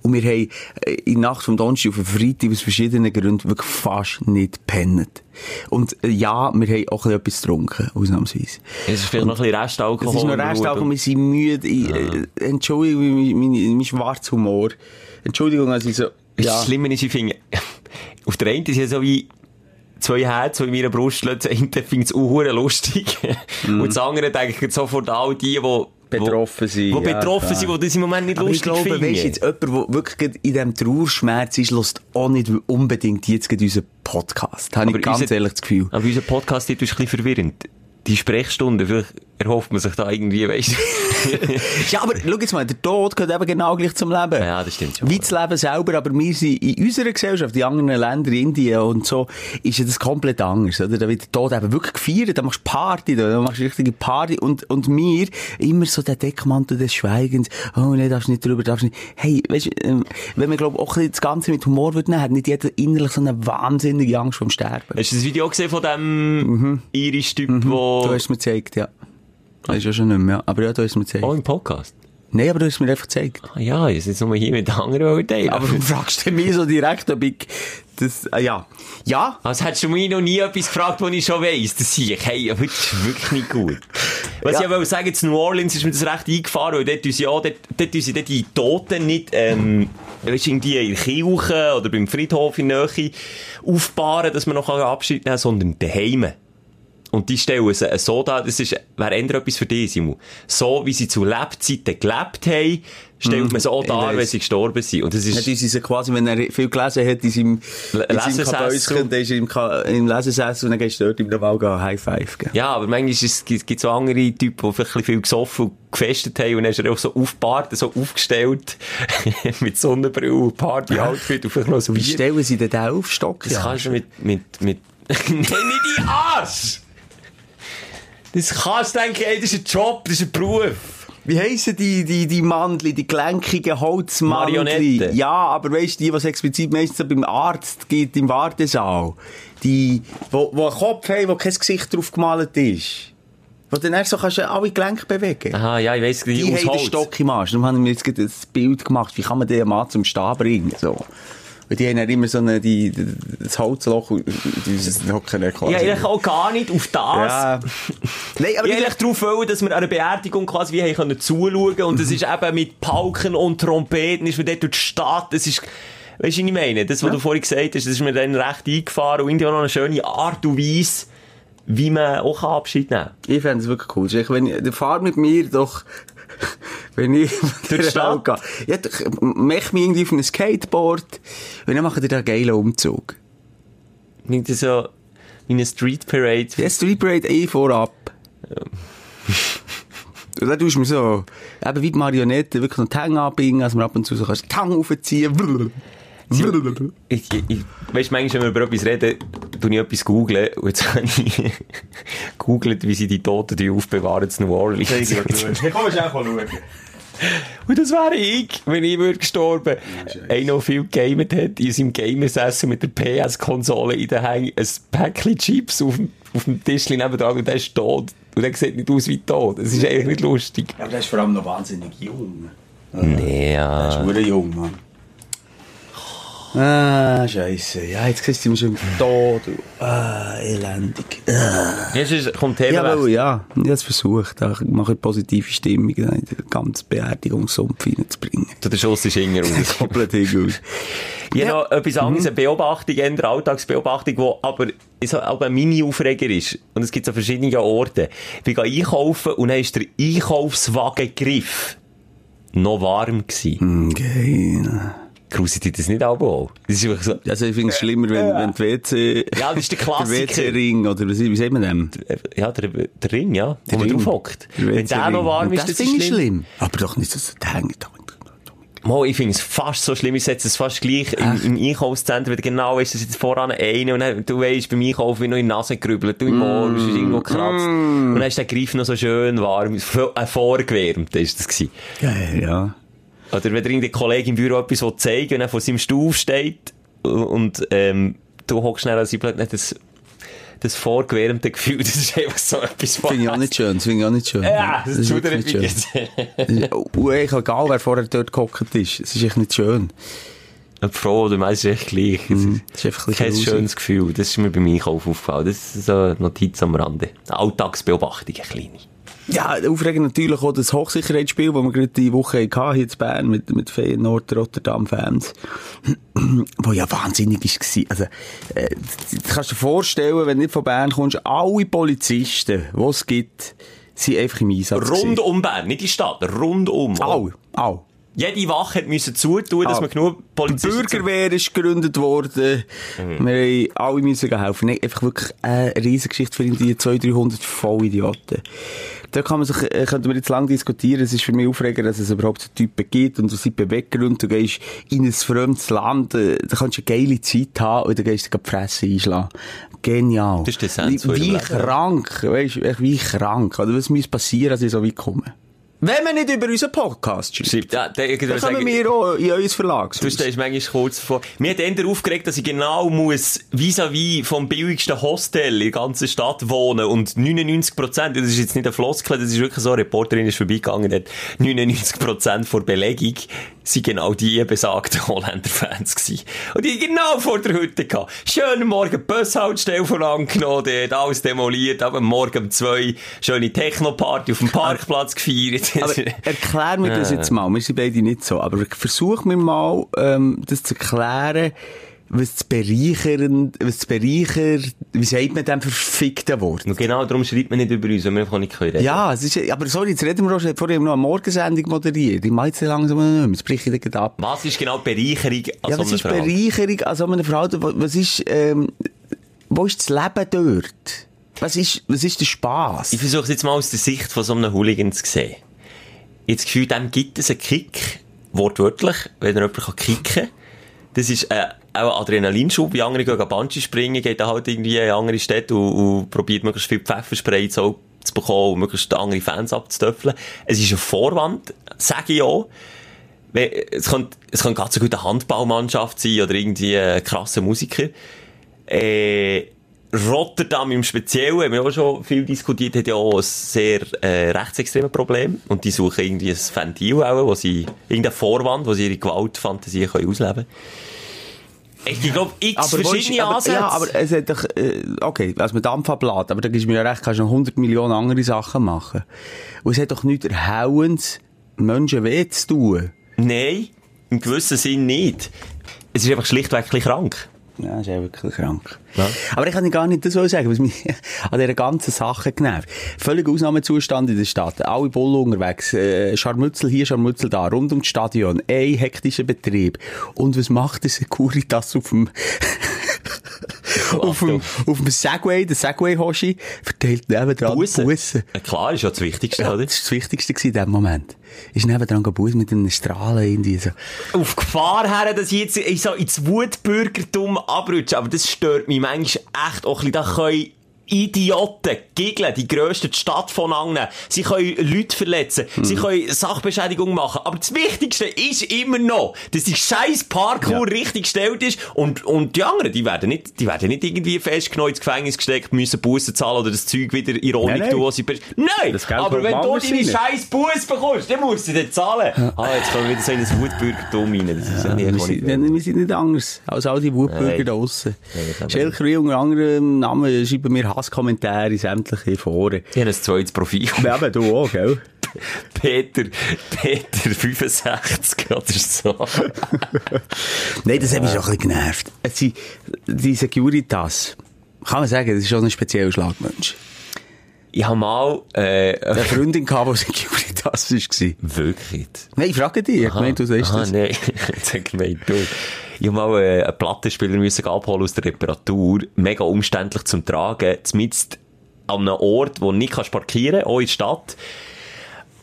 Und wir haben äh, in der Nacht vom Donnerstag auf den Freitag aus verschiedenen Gründen wirklich fast nicht gepennt. Und äh, ja, wir haben auch ein bisschen etwas getrunken, ausnahmsweise. Es ist vielleicht noch ein bisschen Restalkohol. Es ist noch Restalkohol, und- wir sind müde. Ich, äh, Entschuldigung, mein, mein, mein schwarzer Humor. Entschuldigung, also ich so... Ja. Ja. Das Schlimme ist, ich finde, auf der einen ist ja so wie zwei Herzen, die in meiner Brust schlagen. Das eine findet es auch lustig. Und das andere denke ich sofort an all die, die. Betroffen sind, Die ja, betroffen klar. sind, die das im Moment nicht Aber ich lustig glaube, finden. weisst du, jetzt jemand, der wirklich in diesem Trauerschmerz ist, lässt auch nicht unbedingt jetzt unseren Podcast. Habe ich Aber ganz unser- ehrlich das Gefühl. Aber unser Podcast ist ein bisschen verwirrend. Die Sprechstunde, vielleicht erhofft man sich da irgendwie, weißt du. Ja, aber schau jetzt mal, der Tod gehört eben genau gleich zum Leben. Ja, das stimmt schon. Wie das Leben selber, aber wir sind in unserer Gesellschaft, in anderen Ländern, Indien und so, ist ja das komplett anders, oder? Da wird der Tod eben wirklich gefeiert, da machst du Party, da machst du richtige Party und, und wir, immer so der Deckmantel des Schweigens, oh nee, darfst nicht drüber, darfst nicht, hey, weißt du, ähm, wenn man, glaub auch das Ganze mit Humor würde nehmen, hat nicht jeder innerlich so eine wahnsinnige Angst vom Sterben. Hast du das Video gesehen von dem Irisch-Typ, wo... Du hast es mir gezeigt, ja. Ist ja schon nicht mehr, ja. aber ja, du hast es mir gezeigt. Oh, im Podcast? Nein, aber du hast es mir einfach gezeigt. Ah, ja, ich jetzt nur hier mit den anderen teilen. Aber du fragst mich so direkt, ob ich das, äh, ja. Ja, Also hättest du mich noch nie etwas gefragt, was ich schon weiss. Das sehe ich, hey, das ist wirklich nicht gut. Was Ja. ich aber sagen, zu New Orleans ist mir das recht eingefahren, weil dort sie auch, dort, dort dort die Toten nicht, ähm, weißt irgendwie in Kirche oder beim Friedhof in Nähe aufbahren, dass man noch Abschied nehmen kann, sondern daheim. Und die stellen es so dar, das ist, wäre eher etwas für dich, Simon. So, wie sie zu Lebzeiten gelebt haben, stellt man es auch ich dar, wenn sie gestorben sind. Und das ist, sind so quasi, wenn er viel gelesen hat in seinem, in seinem. Kabäuschen, dann ist er im, Ka im Lesesessel und dann gehst du dort im Mal gehen, High Five geben. Ja, aber manchmal ist es, gibt es so andere Typen, die vielleicht viel gesoffen und gefestet haben und dann ist er auch so aufgebahrt, so aufgestellt, mit Sonnenbrille, Party-Outfit und vielleicht noch so Wie Bier. stellen sie denn den auf, Stock? Das kannst du mit, mit, mit, nein, nicht die Arsch! Das kannst du denken, ey, das ist ein Job, das ist ein Beruf. Wie heissen die, die, die Mandli, die gelenkigen Holzmandli? Marionetten. Ja, aber weisst du, die, was explizit meistens beim Arzt gibt, im Wartesaal. Die, wo, wo einen Kopf haben, wo kein Gesicht drauf gemalt ist. Wo dann erst so kannst du alle Gelenke bewegen. Aha, ja, ich weiss, die, Die aus haben den Holz. Stock im Arsch. Darum haben wir jetzt ein Bild gemacht. Wie kann man den Mann zum Stehen bringen? So. Und die haben dann immer so eine, die, das Holzloch und die hocken dann quasi. Ja, eigentlich auch gar nicht auf das. Ja. Nein, aber Ich eigentlich darauf wollen, dass wir an einer Beerdigung quasi wie haben können zuschauen und es ist eben mit Pauken und Trompeten, ist man dort durch die Stadt, es ist, weißt du, was ich meine? Das, was du vorhin gesagt hast, das ist mir dann recht eingefahren und irgendwie auch noch eine schöne Art und Weise, wie man auch Abschied nehmen kann. Ich fände es wirklich cool. Ich, wenn fahrt mit mir doch, wenn ich Durch die Stadt? gehe. Ja, mach mich irgendwie auf ein Skateboard und dann machen die da einen geilen Umzug. Nicht so wie eine Street Parade. Der Street Parade eh vorab. Und dann tust du mir so, eben wie die Marionette, wirklich noch die Hänge anbinden, dass man ab und zu so kannst, die Hänge aufziehen. Ich, ich, ich, weißt du, manchmal, wenn wir über etwas reden, tue ich etwas googlen und jetzt habe ich gegoogelt, wie sie die Toten die aufbewahren zu New Orleans. komm, schnell schauen. Und das wäre ich, wenn ich würde gestorben. Einer, der viel gegamet hat, in seinem Gamersessel mit der PS-Konsole in den Hängen, ein Päckchen Chips auf dem, auf dem Tisch nebenan und der ist tot. Und der sieht nicht aus wie tot. Das ist eigentlich nicht lustig. Ja, aber der ist vor allem noch wahnsinnig jung. Nee, ja. Der ist verdammt jung, Mann. Ah, Scheiße. Ja, jetzt siehst du schon Tod. Ah, elendig. Ah. Jetzt ist, kommt Ja, Themenwechsel. weil, ja, ich habe es versucht, da mache ich positive Stimmung in den ganzen Beerdigungssumpf reinzubringen. Der Schuss ist hinter uns. Komplett hingehört. Ich Ja. habe noch etwas anderes, eine Beobachtung, eine Alltagsbeobachtung, die aber so aber ein Mini-Aufreger ist. Und es gibt an verschiedenen Orten. Ich gehe einkaufen und dann war der Einkaufswagengriff noch warm gewesen. Okay. Gruselt dich das nicht auch? Das ist einfach so, Also ich finde es schlimmer, wenn, wenn die WC... Ja, das ist der Klassiker. WC-Ring, oder wie, wie sagt man dem? ja, der, der Ring, ja, wo man drauf hockt. Der Wenn der noch warm ist, das ist schlimm. schlimm. Aber doch nicht, dass es hängt. Mal, ich finde es fast so schlimm. Ich setze es fast gleich im, im Einkaufszentrum, du genau weißt, dass jetzt voran eine und dann, du weißt, beim Einkaufen wie noch in die Nase gerübelt, du im Ohr, es ist irgendwo gekratzt. Und dann ist der Griff noch so schön warm. Ein vorgewärmter ist das gewesen. Ja, ja. Oder wenn irgendein Kollege im Büro etwas will zeigen und er vor seinem Stuhl steht und, ähm, du hockst schnell an seinem nicht das, das vorgewärmte Gefühl, das ist einfach so etwas Finde ich auch nicht schön, das finde ich auch nicht schön. Ja, das, ist wirklich er nicht schön. jetzt. Und echt egal, wer vorher dort gehockt ist. Es ist echt nicht schön. Ich bin froh, du meinst es echt gleich. Das ist einfach ein kein schönes Gefühl. Das ist mir beim Einkaufen aufgefallen. Das ist so eine Notiz am Rande. Alltagsbeobachtung, eine kleine. Ja, aufregend natürlich auch das Hochsicherheitsspiel, das wir gerade die Woche hatten, hier in Bern mit, mit Feyenoord Rotterdam-Fans. wo ja wahnsinnig war. Also, äh, du kannst dir vorstellen, wenn du nicht von Bern kommst, alle Polizisten, die es gibt, sind einfach im Einsatz. Rund um Bern, nicht die Stadt, rund um. Alle, alle. Jede Wache müssen zutun, dass Ah. man genug Die Polizisten... Bürgerwehr ist gegründet worden. Wir haben alle müssen helfen. Nein, einfach wirklich eine riesige Geschichte für die 200, 300 Vollidioten. Da kann man sich, äh, könnten wir jetzt lang diskutieren. Es ist für mich aufregend, dass es überhaupt so Typen gibt und so sind Beweggründe. Du gehst in ein fremdes Land, äh, da kannst du eine geile Zeit haben und dann gehst du die Fresse einschlagen. Genial. Das ist die Essenz Wie, wie krank, weißt du, wie krank. Oder was muss passieren, dass ich so weit komme? Wenn man nicht über unseren Podcast schreibt. Ja, der, Dann kommen wir auch in euer Verlag. Du stehst manchmal kurz vor. Mir hat eher aufgeregt, dass ich genau muss vis-à-vis vom billigsten Hostel in der ganzen Stadt wohnen und 99 Prozent, das ist jetzt nicht ein Floskel, das ist wirklich so, eine Reporterin ist vorbeigegangen, hat 99 Prozent vor Belegung sind genau die besagten Holländer-Fans gewesen. Und die genau vor der Hütte gehabt. Schönen Morgen Bushaltestelle vorangenommen, hat alles demoliert, aber morgen um zwei schöne Techno-Party auf dem Parkplatz gefeiert. Aber erklär mir das jetzt mal. Wir sind beide nicht so. Aber versuch mir mal, ähm, das zu erklären, was das bereichernd, was das bereicher, wie sagt man dem verfickten Wort? Und genau darum schreibt man nicht über uns, weil wir einfach nicht reden. Ja, es ist, aber sorry, jetzt reden wir auch vorher noch eine Morgensendung moderiert. Ich mache jetzt langsam nicht mehr. Jetzt breche ich den ab. Was ist genau Bereicherung an Ja, so was ist Verhalten? Bereicherung an so einem Verhalten? Was was ist, ähm, wo ist das Leben dort? Was ist, was ist der Spass? Ich versuche es jetzt mal aus der Sicht von so einem Hooligan zu sehen. Jetzt Gefühl, dem gibt es einen Kick, wortwörtlich, wenn er jemanden kicken kann. Das ist äh, auch ein Adrenalinschub, wie andere gehen Bungee springen, geht dann halt irgendwie in andere Städte und, und probiert möglichst viel Pfefferspray zu, bekommen und möglichst andere Fans abzutöffeln. Es ist ein Vorwand, sage ich auch. Es könnte, es könnte ganz so gut eine Handballmannschaft sein oder irgendwie ein krasser Musiker. Äh, Rotterdam im Speziellen, haben wir auch schon viel diskutiert, hat ja auch ein sehr äh, rechtsextremes Problem. Und die suchen irgendwie ein Ventil, auch, wo sie, irgendeinen Vorwand, wo sie ihre Gewaltfantasie können ausleben Ich glaube, x Aber, verschiedene aber, Ansätze. ja, aber es hat doch, äh, okay, als man Dampf ablädt, aber da gibst du mir ja recht, kannst du noch 100 Millionen andere Sachen machen. Und es hat doch nichts erhellend, Menschen weh zu tun. Nein, im gewissen Sinn nicht. Es ist einfach schlichtweg ein bisschen krank. Ja, ist ja wirklich krank. Ja. Aber ich kann gar nicht das so sagen, was mich an dieser ganzen Sache genervt. Völlig Ausnahmezustand in der Stadt. Alle Bullen unterwegs. Äh, Scharmützel hier, Scharmützel da. Rund ums Stadion. Ein hektischer Betrieb. Und was macht der Securitas auf dem, auf dem, auf dem Segway, der Segway-Hoshi, verteilt nebendran Bussen. Bussen. Ja, klar, ist ja das Wichtigste, Ja, oder? das war das Wichtigste in diesem Moment. Ist nebendran Bussen mit einem Strahlen irgendwie so. Auf Gefahr her, dass ich jetzt in so ins Wutbürgertum abrutsche. Aber das stört mich manchmal echt auch ein bisschen. Da können Idioten, Giggeln, die grösste Stadt von annehmen. Sie können Leute verletzen. Sie können Sachbeschädigung machen. Aber das Wichtigste ist immer noch, dass die scheiß Parkour richtig gestellt ist. Und, und die anderen, die werden nicht, die werden nicht irgendwie festgenommen ins Gefängnis gesteckt, müssen Bussen zahlen oder das Zeug wieder Nein, nein. tun, was sie Nein! Aber wenn du deine scheiß Bus bekommst, dann musst du dann zahlen. Ah, jetzt kommen wir wieder so in ein Wutbürgertum rein. Das ist ja, wir, sind, wir sind nicht anders als all die Wutbürger da wir Schelker unter anderem Namen schreiben mir Hasskommentare in sämtliche Foren. Ich habe ein zweites Profil. Ja, aber du auch, gell? Peter, Peter 65 oder so. Nein, das hat mich schon ein bisschen genervt. Die Securitas. Kann man sagen, das ist schon ein spezieller Schlagmensch. Ich habe mal, äh, Eine Freundin gehabt, die Securitas war. wirklich. Nein, ich frage dich. Ich Aha, meine, du sagst aha, das. nein. Jetzt ich gemeint, du. Ich habe mal äh, einen Plattenspieler müssen abholen aus der Reparatur. Mega umständlich zum Tragen. Zumindest an einem Ort, wo du nicht kannst parkieren kannst, auch in der Stadt.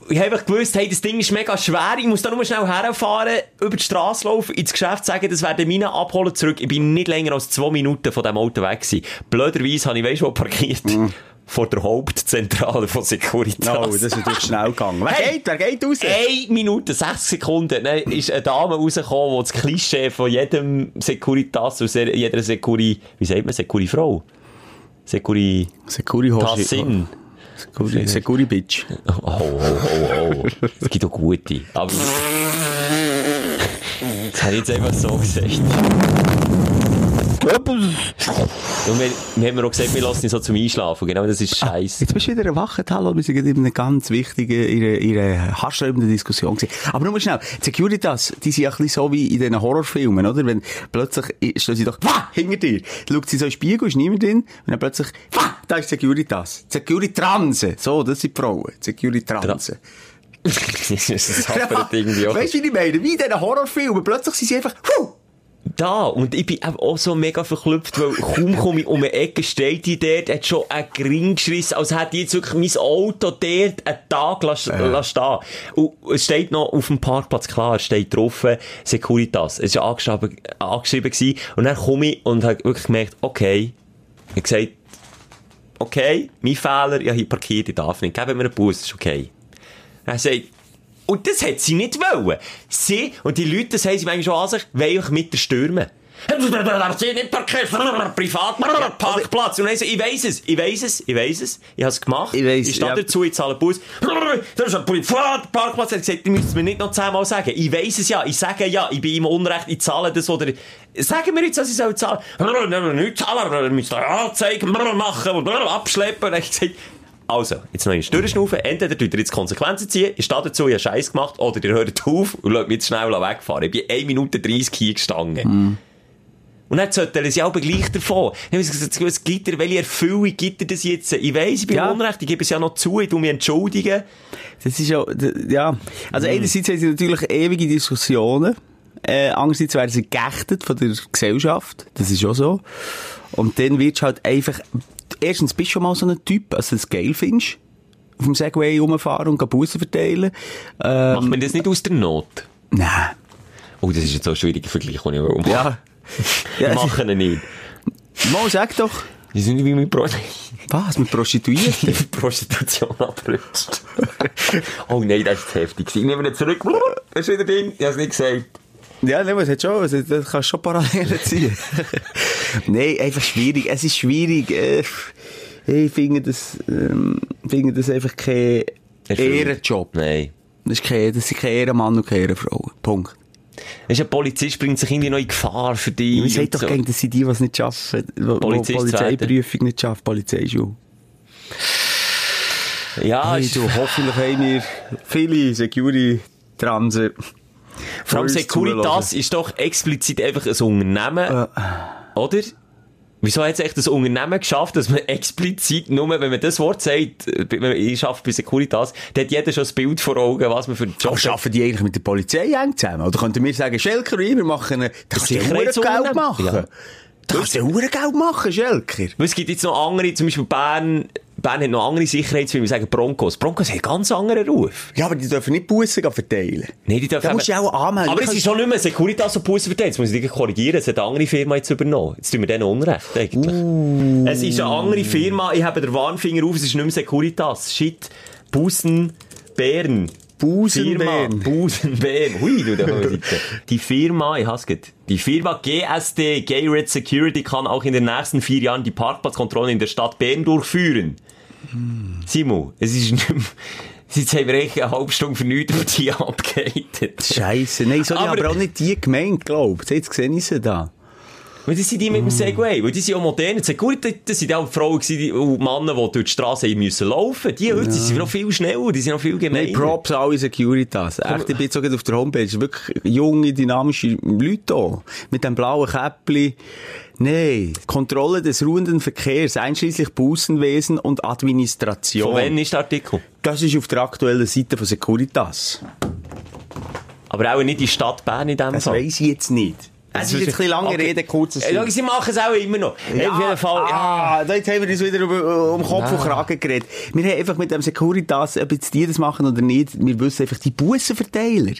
Ich habe einfach gewusst, hey, das Ding ist mega schwer. Ich muss da nur schnell herfahren, über die Straße laufen, ins Geschäft sagen, das werden meine abholen zurück. Ich bin nicht länger als zwei Minuten von diesem Auto weg gewesen. Blöderweise habe ich, weisst du, wo parkiert? Vor der Hauptzentrale von Securitas. No, das ist natürlich schnell gegangen. Wer Hey. geht? Wer geht raus? 1 Minute, 60 Sekunden, dann ist eine Dame rausgekommen, die das Klischee von jedem Securitas, aus jeder Securi, wie sagt man, Securi-Frau? Securi... Securi Hoshi. Tassin. Securi, Securi Bitch. Oh, oh, oh, oh. Es gibt auch gute. Aber... Das habe ich jetzt einfach so gesagt. Und wir, wir haben mir auch gesagt, wir lassen ihn so zum Einschlafen. Genau, das ist scheiße. Jetzt bist du wieder erwacht, hallo. Wir sind in einer ganz wichtigen, in einer haarsträubenden Diskussion gewesen. Aber nur mal schnell. Die Securitas, die sind ja ein bisschen so wie in diesen Horrorfilmen, oder? Wenn plötzlich stehen sie doch, wah, hinter dir. Schaut sie so in den Spiegel, ist niemand drin. Und dann plötzlich, wah, da ist Securitas. Securitranse. So, das sind die Frauen. Securitranse. das ist ein irgendwie auch. Weißt du, wie ich meine? Wie in diesen Horrorfilmen. Plötzlich sind sie einfach, huh, Da, und ich bin eben auch so mega verklüpft, weil kaum komme ich um eine Ecke, steht die dort, hat schon einen Gring geschrissen, als hätte ich jetzt wirklich mein Auto dort einen Tag lassen, lassen stehen. Und es steht noch auf dem Parkplatz, klar, es steht drauf, Securitas. Es war angeschrieben, angeschrieben gewesen. Und dann komme ich und habe wirklich gemerkt, okay, ich habe gesagt, okay, mein Fehler, ich habe hier parkiert, ich darf nicht, geben mir einen Bus, ist okay. Er sagt, und das hat sie nicht wollen. Sie, und die Leute, das haben sie manchmal schon an sich, wollen einfach mit der stürmen. Sie nicht parkiert, Privatparkplatz. Und dann so, ich weiss es, ich weiss es, ich weiss es, ich habe es gemacht. Ich weiss, ich stehe ja. dazu, ich zahle Bus. Das ist ein Privatparkplatz. Er hat gesagt, ihr müsst es mir nicht noch zehnmal sagen. Ich weiss es ja, ich sage ja, ich bin im Unrecht, ich zahle das oder... Sagen wir jetzt, was ich soll zahlen. Nicht zahlen, ihr müsst eine Anzeige machen und abschleppen. Und ich gesagt, also, jetzt noch eine Durchschnaufen. Entweder tut ihr jetzt Konsequenzen ziehen, ich stehe dazu, ich habe Scheiß gemacht, oder ihr hört auf und lasst mich jetzt schnell wegfahren. Ich bin 1 Minute 30 hier gestanden. Und dann sollten sie auch gleich davon. Dann habe ich gesagt, was gibt er, welche Erfüllung gibt er das jetzt? Ich weiss, ich bin Ja. unrecht, ich gebe es ja noch zu, ich tu mich entschuldigen. Das ist ja, ja. Also einerseits haben sie natürlich ewige Diskussionen. Äh, andererseits werden sie geächtet von der Gesellschaft. Das ist auch so. Und dann wirst du halt einfach, erstens bist du schon mal so ein Typ, also das geil findest. Auf dem Segway rumfahren und Bussen verteilen. Ähm, Macht man das nicht aus der Not? nein. Oh, das ist jetzt so ein schwieriger Vergleich, den ich will. Ja. Ja machen ihn nicht. Mal sag doch. Die sind wie mit Pro Was? Mit Prostituierten? Prostitution abrutscht. oh nein, das ist heftig. Ich nehme ihn zurück. Er ist wieder drin. Ich habe es nicht gesagt. Ja, nein, es hat schon, es, das kannst schon Parallelen ziehen. Nein, einfach schwierig. Es ist schwierig. Ich finde das, ähm, finde das einfach kein. Ehrenjob. Nein. Das ist kein, das sind keine Ehrenmann und keine Ehrenfrau. Punkt. Du, Ein Polizist bringt sich irgendwie noch in Gefahr für dich. Man und sagt doch so. gegen, das sind die, die es nicht schaffen, die die Polizeiprüfung nicht schaffen, Polizeischule. Ja, Hey, ist- du, hoffentlich haben wir viele Security-Transe. Vor allem Securitas ist doch explizit einfach ein Unternehmen, oder? Wieso hat es echt das Unternehmen geschafft, dass man explizit nur, wenn man das Wort sagt, äh, ich arbeite bei Securitas, dann hat jeder schon das Bild vor Augen, was man für einen Job Aber schaffen die eigentlich mit der Polizei eng zusammen? Oder könnten wir sagen, Schelker, wir machen, einen- da kannst du ja Geld Sicherheitsunternehmen. machen. Ja. Da kannst du ja Geld machen, Schelker. Weil es gibt jetzt noch andere, zum Beispiel Bern, Bern hat noch andere Sicherheitsfirmen, wir sagen Broncos. Broncos haben einen ganz anderen Ruf. Ja, aber die dürfen nicht Bussen verteilen. Nein, die dürfen Da musst du auch anmelden. Aber es ist schon nicht mehr Securitas und Busse verteilt. Jetzt muss ich korrigieren. Es hat eine andere Firma jetzt übernommen. Jetzt tun wir denen Unrecht, eigentlich. Uh. Es ist eine andere Firma. Ich habe den Warnfinger auf. Es ist nicht mehr Securitas. Shit. Busen Bern. Busenbären. Firma Busenbären. Hui, du, da. Die Firma, ich hasse es. Die Firma GSD, Gay Red Security, kann auch in den nächsten vier Jahren die Parkplatzkontrollen in der Stadt Bern durchführen. Simon, es ist nicht mehr, jetzt haben wir echt eine halbe Stunde für nichts über die abgehatet. Scheisse. Nein, so Aber- aber, auch nicht die gemeint, glaub ich. Jetzt sehe ich sie da. Weil das sind die mit dem Segway, weil die sind auch modern. Die Security, das sind auch Frauen die- und Männer, die durch die Straße müssen laufen. Die heute, die sind noch viel schneller, die sind noch viel gemeiner. Nein, Props alle Securitas. Echt, ich bin jetzt auf der Homepage. Wirklich junge, dynamische Leute da. Mit dem blauen Käppli. Nein. Kontrolle des ruhenden Verkehrs, einschließlich Bussenwesen und Administration. Von wann ist der Artikel? Das ist auf der aktuellen Seite von Securitas. Aber auch nicht die Stadt Bern in dem Das Fall. weiss ich jetzt nicht. Es ist jetzt ein bisschen lange Okay. Rede, Äh, schau, Sie machen es auch immer noch. Ja, auf jeden Fall, ja. Ah, da jetzt haben wir uns wieder über, äh, um Kopf und Kragen geredet. Wir haben einfach mit dem Securitas, ob jetzt die das machen oder nicht, wir wissen einfach die Bussenverteiler.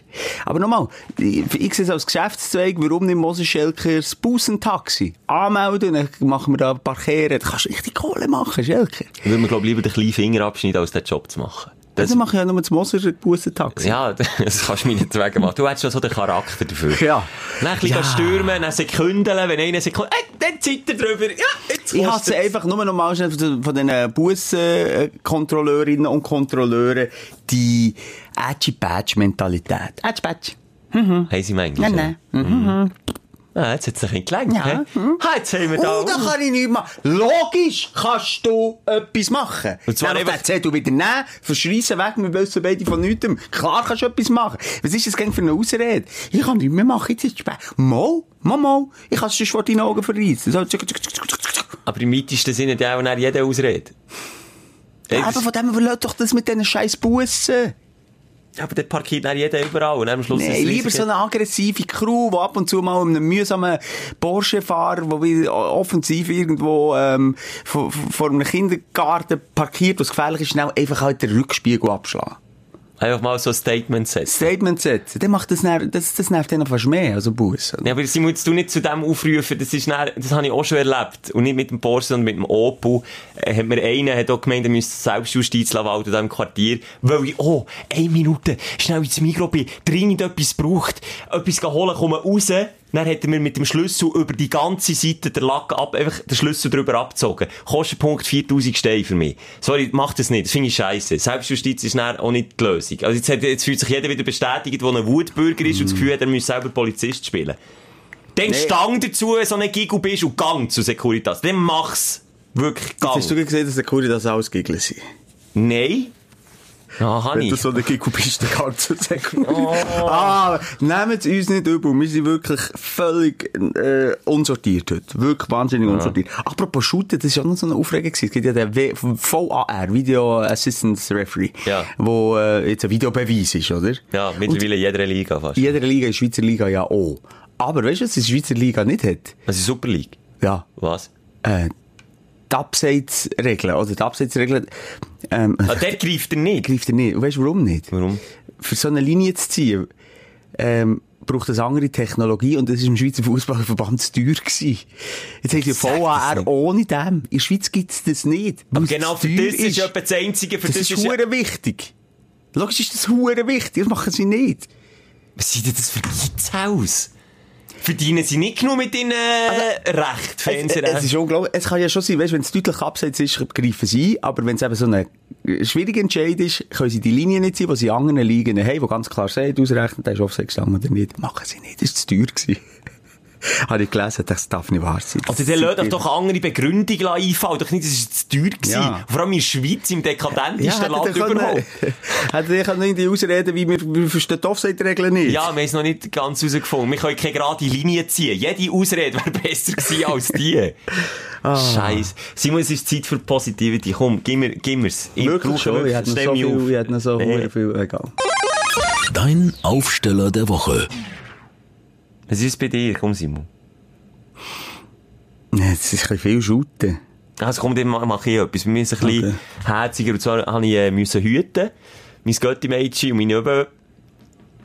Aber nochmal, ich, sehe es als Geschäftszweig, warum nicht Moses Schelker das Bussentaxi anmelden, dann machen wir da Kehren, da kannst du richtig Kohle machen, Schelker. Ich würde mir, glaube lieber den kleinen Finger abschneiden, als den Job zu machen. Das, Dann mache ich ja nur das Moser Bussentaxi. ja, das kannst du mir nicht wegen machen. Du hättest schon so den Charakter dafür. Ja. Dann ein bisschen Ja. stürmen, dann Sekündeln, wenn einer Sekund, ey, dann zieht er drüber. Ja, jetzt Ich hasse einfach nur noch mal schnell von den- den Bussenkontrolleurinnen und Kontrolleuren die Edgy-Badge-Mentalität. Edgy-Badge. Haben sie manchmal. Nein, nein. Ah, jetzt hat es ein bisschen gelenkt. Ja. hä? Ah, jetzt haben wir da. Oh, da kann ich nichts machen. Logisch kannst du etwas machen. Und zwar einfach- den Zettel wieder nehmen, verschreissen weg, wir wissen beide von nichts. Klar kannst du etwas machen. Was ist das gegen für eine Ausrede? Ich kann nichts mehr machen, jetzt ist es spät. Mal, mal, mal. Ich kann es schon vor deinen Augen verreissen. So. Aber im weitesten Sinne hat ja auch nicht jeder Ausrede. Ja, aber von dem verlässt doch das mit diesen scheiß Bussen. Ja, aber dort parkiert dann jeder überall und am Schluss es lieber so eine aggressive Crew, die ab und zu mal mit einem mühsamen Porsche-Fahrer, der wieder offensiv irgendwo ähm, vor, vor einem Kindergarten parkiert, was gefährlich ist, schnell einfach halt den Rückspiegel abschlagen. Einfach mal so ein Statement setzen. Statement setzen, dann macht das, ner- das, das nervt dann fast mehr, also Bus. Ja, aber Simon, jetzt du nicht zu dem aufrufen, das ist dann, das habe ich auch schon erlebt. Und nicht mit dem Porsche, sondern mit dem Opel. Äh, hat mir einer, hat auch gemeint, er müsste Selbstjustiz walten in diesem Quartier. Weil ich, oh, eine Minute, schnell ins Mikro bin, dringend etwas braucht, etwas holen, komme raus. Dann hat er mir mit dem Schlüssel über die ganze Seite der Lack ab, einfach den Schlüssel drüber abgezogen. Kostenpunkt 4000 Steine für mich. Sorry, mach das nicht. Das finde ich scheiße. Selbstjustiz ist dann auch nicht die Lösung. Also jetzt, hat, jetzt fühlt sich jeder wieder bestätigt, der ein Wutbürger ist und das Gefühl hat, er müsse selber Polizist spielen. Dann stang dazu, so ein Giggle bist und gang zu Securitas. Dann mach's. Wirklich gang. Hast du gesehen, dass das alles Giggle sind? Nein. Ja, habe Wenn du so eine kannst du sagen. Ah, nehmt uns nicht übel. Wir sind wirklich völlig äh, unsortiert heute. Wirklich wahnsinnig unsortiert. Apropos Shooten, das war auch noch so eine Aufregung. Es gibt ja den w VAR, Video Assistance Referee, Ja. wo äh, jetzt ein Videobeweis ist, oder? Ja, mittlerweile in jeder Liga fast. In jeder Liga, in Schweizer Liga ja auch. Aber weißt du, was die Schweizer Liga nicht hat? Das ist Super League. Ja. Was? Äh, die Abseitsregeln, oder die Abseitsregeln, ähm, Ah, der greift er nicht. greift er nicht. Und weißt du, warum nicht? Warum? Für so eine Linie zu ziehen, ähm, braucht es andere Technologie und das ist im Schweizer Fußballverband zu teuer gewesen. Jetzt die Sag das VAR ohne dem. In der Schweiz gibt es das nicht. Aber es genau für das ist etwa das Einzige, für das, das, ist ist hure wichtig. Logisch ist das hure wichtig. Das machen sie nicht. Was sind denn das für Kids aus? Verdienen sie nicht genug mit ihren äh, Recht, Es, Fernsehrecht? es ist unglaublich. Es kann ja schon sein, weißt, wenn es deutlich abseits ist, greifen sie ein. Aber wenn es eben so ein schwieriger Entscheid ist, können sie die Linie nicht sein, die sie anderen Ligen haben, die ganz klar sagen, ausrechnen, der ist Offside gestanden oder nicht. Machen sie nicht. Das war zu teuer. gewesen. Habe ich gelesen, das darf nicht wahr sein. Also, dann lasst euch doch andere Begründung einfallen. Doch nicht, das war zu teuer. gewesen. Ja. Vor allem in der Schweiz, im dekadentesten hätte Land können- überhaupt. Hätte ich irgendwie ausreden, wie wir, wir verstehen die Offside-Regeln nicht. Ja, wir haben es noch nicht ganz herausgefunden. Wir können keine gerade Linie ziehen. Jede Ausrede wäre besser gewesen als die. Ah. Scheiße. Simon, es ist Zeit für Positivity. Komm, gib mir, gib mir's. Ich Wirklich schon. Ich hätte noch so viel, ich hätte noch so Nee. viel, egal. Dein Aufsteller der Woche. Was ist es bei dir? Komm, Simon. Es ist ein bisschen viel Schuten. Also komm, dann ma- mache ich etwas. Wir müssen ein bisschen Okay. herziger. Und zwar habe ich äh, müssen hüten. Mein Götti-Mädchen und meine Öbe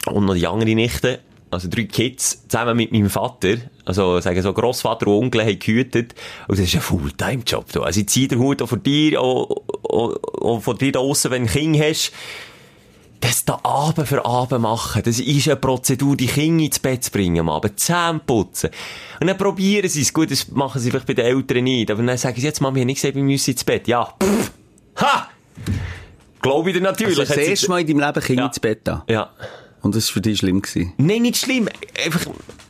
und noch die andere Nichte. Also drei Kids zusammen mit meinem Vater. Also sagen so Grossvater und Onkel haben gehütet. Und das ist ein Fulltime-Job. Also ich ziehe den Hut auch vor dir, auch, auch, auch vor dir da draussen, wenn du ein Kind hast. Das da Abend für Abend machen, das ist eine Prozedur, die Kinder ins Bett zu bringen, am Abend Zähne putzen. Und dann probieren sie es. Gut, das machen sie vielleicht bei den Eltern nicht. Aber dann sagen sie jetzt, Mami, wir haben nicht gesagt, wir müssen ins Bett. Ja, pff, ha! Glaube ich dir natürlich. Also das erste Mal in deinem Leben Kinder Ja. ins Bett an. Ja. Und das war für dich schlimm. Gewesen. Nein, nicht schlimm. Einfach,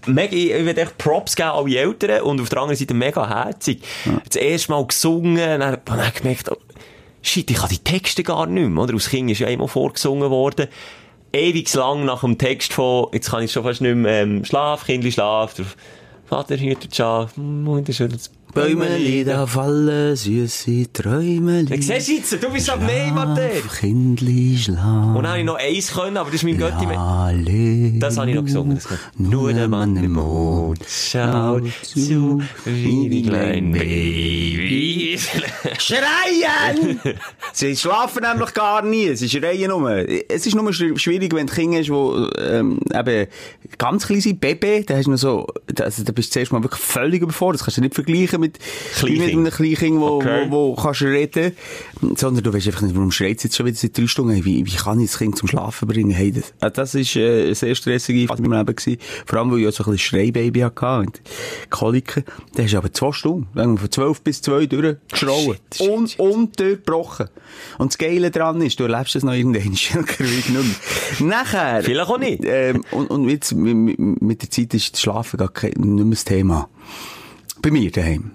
mega, ich will echt Props geben an alle Eltern und auf der anderen Seite mega herzig. Das erste Mal gesungen, dann habe ich gemerkt, shit, ich kann die Texte gar nicht mehr, oder? Aus Kind ist ja einmal vorgesungen worden. Ewig lang nach dem Text von, jetzt kann ich schon fast nicht mehr, ähm, Schlaf, Kindli, Schlaf, der Vater hütet Schaf, Mutter schüttelt Bäumeli, da fallen süße Träumeli. Siehst du jetzt, du bist am Nehmater. Kindli, schlaf. Und dann habe ich noch eins können, aber das ist mein Götti. Das habe ich noch gesungen. Nur der Mann im Mond schaut zu, wie die kleinen Babys. Schreien! Sie schlafen nämlich gar nie. Sie schreien nur. Es ist nur schw- schwierig, wenn du Kinder hast, die ähm, eben ganz klein sind, Baby, da hast du noch so, also da bist du zuerst mal wirklich völlig überfordert. Das kannst du nicht vergleichen mit, Kleinkind. wie mit einem Kleinkind, wo, Okay. wo, wo kannst du reden. Sondern du weißt einfach nicht, warum schreit jetzt schon wieder seit drei Stunden. Hey, wie, wie kann ich das Kind zum Schlafen bringen? Hey, das, äh, das ist äh, eine sehr stressige Phase in meinem Leben gewesen. Vor allem, weil ich ja so ein bisschen Schreibaby hatte und Koliken. Da hast du aber zwei Stunden, von zwölf bis zwei durchgeschrauen. Shit, Un unterbrochen. Und das Geile dran ist, du erlebst es noch irgendwann, nicht mehr. Nachher... Vielleicht auch nicht. Ähm, und, und jetzt, mit, mit der Zeit ist das Schlafen gar kein, nicht mehr das Thema. Bei mir daheim.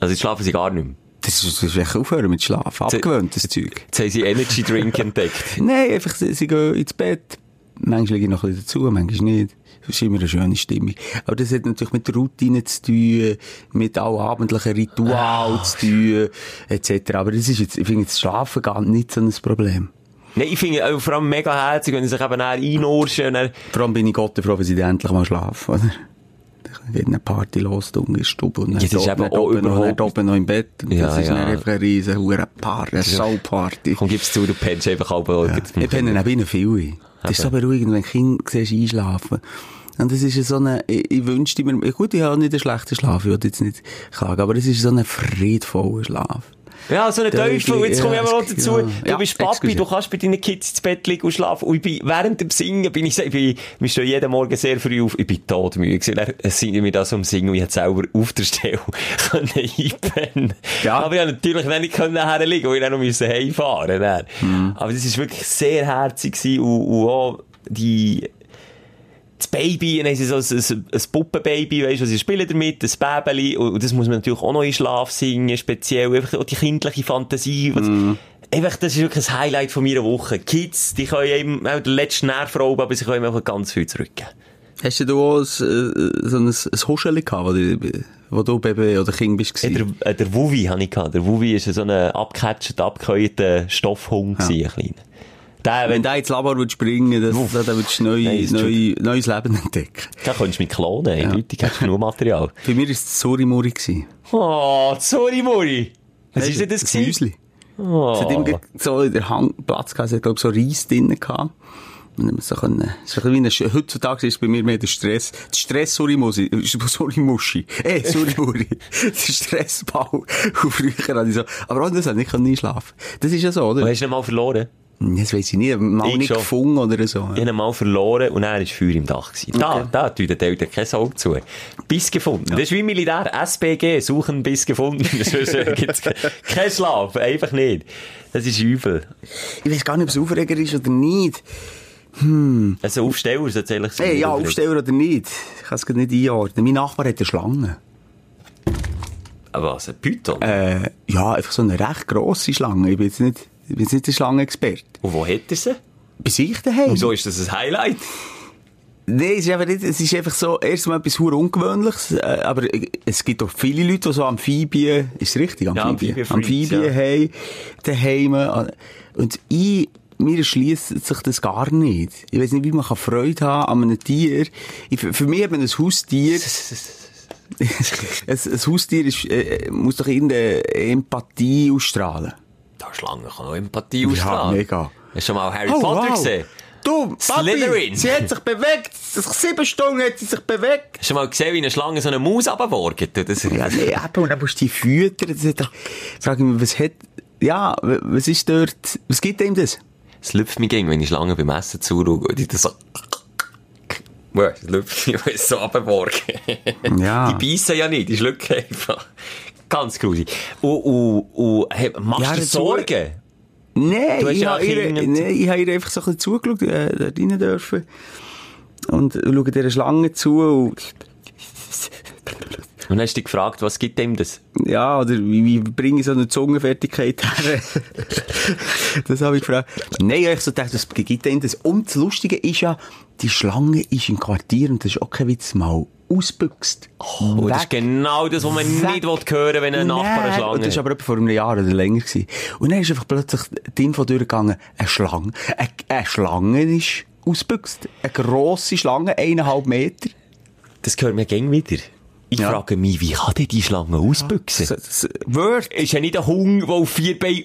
Also jetzt schlafen sie gar nicht mehr. Das ist, das ist echt aufhören mit Schlafen. Abgewöhnt, das Zeug. Jetzt haben sie Energy Drink entdeckt. Nein, einfach, sie, sie gehen ins Bett. Manchmal liege ich noch ein bisschen dazu, manchmal nicht. Das ist immer eine schöne Stimmung. Aber das hat natürlich mit der Routine zu tun, mit allabendlichen Ritualen zu tun, etc. Aber das ist jetzt, ich finde, das Schlafen gar nicht so ein Problem. Nein, ich finde vor allem mega herzig, wenn sie sich eben dann, Vor allem bin ich Gott froh, wenn sie endlich mal schlafen, oder? Wird eine Party los, in der Stube. Und das ist eben auch überhaupt- oben noch im Bett. Und Ja, das ist ja. einfach eine riesen hure Party, eine Sauparty. komm, gib's zu, du pennst einfach halb ja. Ich bin neben ihnen viel. Das ist so beruhigend, wenn Kinder siehst, einschlafen. Und das ist so eine, ich, ich wünschte mir, gut, ich habe nicht einen schlechten Schlaf, ich will jetzt nicht klagen, aber es ist so ein friedvoller Schlaf. Ja, so ein Teufel. Jetzt komme ich aber Ja, dazu. ja. Du bist Papi, du kannst bei deinen Kids ins Bett liegen und schlafen. Und ich bin, während dem Singen bin ich, ich bin, wir stehen jeden Morgen sehr früh auf. Ich bin todmüde gewesen. Dann singe mir das um Singen und ich hätte selber auf der Stelle können einpennen. Ja. Aber ich konnte natürlich dann nicht können herliegen, weil ich dann noch musste heimfahren dann. Mhm. Aber das ist wirklich sehr herzig gewesen und, und auch die, das Baby, dann haben sie so ein, ein, ein Puppenbaby, weisst du, sie spielen damit, das Bäbeli, und das muss man natürlich auch noch in Schlaf singen, speziell, einfach auch die kindliche Fantasie, was, einfach, das ist wirklich ein Highlight von meiner Woche. Kids, die können eben auch den letzten Nerv rauben, aber sie können mir auch ganz viel zurückgeben. Hast du auch ein, äh, so ein, ein Huscheli gehabt, wo du, wo du Baby oder Kind bist? Ja, der, äh, der Wuvi habe ich gehabt. Der Wuvi ist so ein abgecatchter, abgeheuerter Stoffhund gewesen, ein kleiner. Der, Wenn du ins Labor würdest bringen würdest, Uff. dann würdest du neu, Nein, ist neu, neues Leben entdecken. da könntest du mich klonen, ey. Leute, ich hätte genug Material. Bei mir war es gewesen. Oh, sorry, Muri. Was du, denn das ein gewesen? Müsli. Oh. Es hat immer so in der Hang Platz gehabt, es hat, glaub ich, so Reis drinnen gehabt. Und dann so können, es ist ein bisschen wie ein, heutzutage ist bei mir mehr der Stress, der Stress Surimusi, Surimuschi, eh, Surimuri, der Stressball. Und früher hatte ich so, aber auch das hat nicht einschlafen. Das ist ja so, Und oder? hast du ihn mal verloren? Das weiss ich nicht, mal Ich nicht schon. gefunden oder so. Ich habe ihn mal verloren und er war Feuer im Dach. Gewesen. Da, Okay. da tut der Eltern kein Auge zu. Biss gefunden. Das ist wie Militär. SBG, suchen Biss gefunden. Gibt's ke- keinen Schlaf. Einfach nicht. Das ist übel. Ich weiß gar nicht, ob es Aufreger ist oder nicht. Also Aufsteller, so ehrlich sein. Hey, ja, Aufsteller oder nicht. Ich kann es nicht einordnen. Mein Nachbar hat eine Schlange. Aber was, ein Python? Äh, ja, einfach so eine recht grosse Schlange. Ich bin jetzt nicht, ich bin nicht der Schlangenexperte. Und wo hat er sie? Bei sich daheim? Wieso ist das ein Highlight? Nein, es ist einfach nicht, es ist einfach so, erstmal etwas sehr Ungewöhnliches, äh, aber es gibt auch viele Leute, die so Amphibien, ist es richtig? Amphibien? Amphibienfreaks, Amphibien haben, daheim. äh, Und ich, mir erschließt sich das gar nicht. Ich weiß nicht, wie man kann Freude haben an einem Tier. Ich, für mich hat man ein Haustier, ein, ein Haustier ist, äh, muss doch irgendeine Empathie ausstrahlen. Da Schlange kann auch Empathie Ja, ausstrahlen. mega. Hast du schon mal Harry Oh, Potter wow. gesehen? Du, Papi, Slytherin. sie hat sich bewegt. Sieben Stunden hat sie sich bewegt. Hast du mal gesehen, wie eine Schlange so eine Maus? Das Ja, nee, eben, und dann musst du die füttern. Das hat, doch- ich mich, was hat, ja, was ist dort, was gibt ihm das? Es lüpft mich gegen, wenn ich Schlangen beim Essen zuschaue und das so... Es lüpft mich, weil es so abgeworgen. Ja. Die beißen ja nicht, die schlucken einfach. Ganz grusig. Und, und, und machst Ja, du Sorgen? Nein, ich habe ihr, nee, ich habe ihr einfach so ein bisschen zugeschaut, äh, da rein dürfen. Und schaue dieser Schlange zu und, Und dann hast du dich gefragt, was gibt dem das? ja, oder wie, wie bringe ich so eine Zungenfertigkeit her? das habe ich gefragt. Nein, ich so gedacht, das gibt ihm das. Und das Lustige ist ja, die Schlange ist im Quartier, und das ist auch kein Witz, mal ausbüchst. Oh, das ist genau das, was man Weg. nicht will hören wenn ein Nachbar eine Schlange und Das war aber vor einem Jahr oder länger. Gewesen. Und dann ist einfach plötzlich die Info durchgegangen, eine Schlange, eine, eine Schlange ist ausgebüchst. Eine grosse Schlange, eineinhalb Meter. Das gehört mir gäng wieder. Ich Ja. frage mich, wie kann die Schlange ausbüchsen? Das, das, Word. ist ja nicht ein Hund, der auf vier Beinen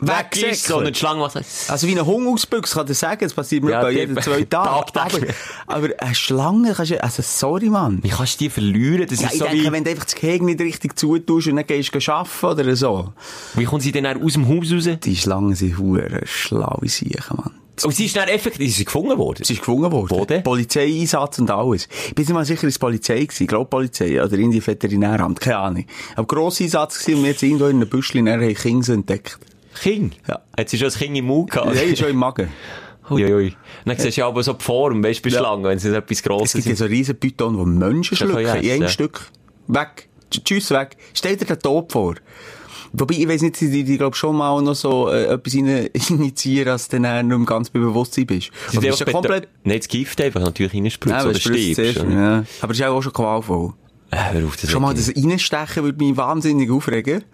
weg ist, Wegsäckeln. sondern die Schlange, was Also wie ein Hund ausbüchst, kann ich sagen, das passiert mir Ja, etwa die- jeden zwei Tage. Aber, aber eine Schlange kannst du, also sorry, Mann. Wie kannst du die verlieren? Das Ja, ist ich so denke, wie, wenn du einfach das Gehege nicht richtig zutust und dann gehst du arbeiten oder so. wie kommt sie denn aus dem Haus raus? Die Schlangen sind hure schlaue Siechen, Mann. Und sie ist dann effektiv, sie ist gefunden worden. Sie ist gefunden worden. Wo denn? Polizeieinsatz und alles. Ich bin nicht mal sicher, es Polizei gewesen. Ich glaube Polizei oder in die Veterinäramt. Keine Ahnung. Aber grosser Einsatz gewesen und wir jetzt irgendwo in einem Büschel in einer Kings entdeckt. Kind? Ja. Hat sie schon ein Kind im Mund gehabt? Nein, ist schon im Magen. Uiuiui. Dann siehst du ja aber so die Form, weißt du, bei Ja. Schlangen, wenn sie so etwas Es Grosses gibt ja sind. so riesen Python, die Menschen Das schlucken. In einem essen. Stück. Weg. Tsch- Tschüss, weg. Stell dir den Tod vor. Wobei, ich weiss nicht, die, die, glaub schon mal noch so, äh, etwas rein, initiieren, als du dann nicht mehr ganz bei Bewusstsein bist. Sie Oder sind bist du einfach komplett. Nein, das Gift einfach natürlich reinspritzt Nein, oder das spritzt stirbst. ja. Aber das ist auch schon qualvoll. Äh, hör auf, das Schon mal das Reinstechen würde mich wahnsinnig aufregen.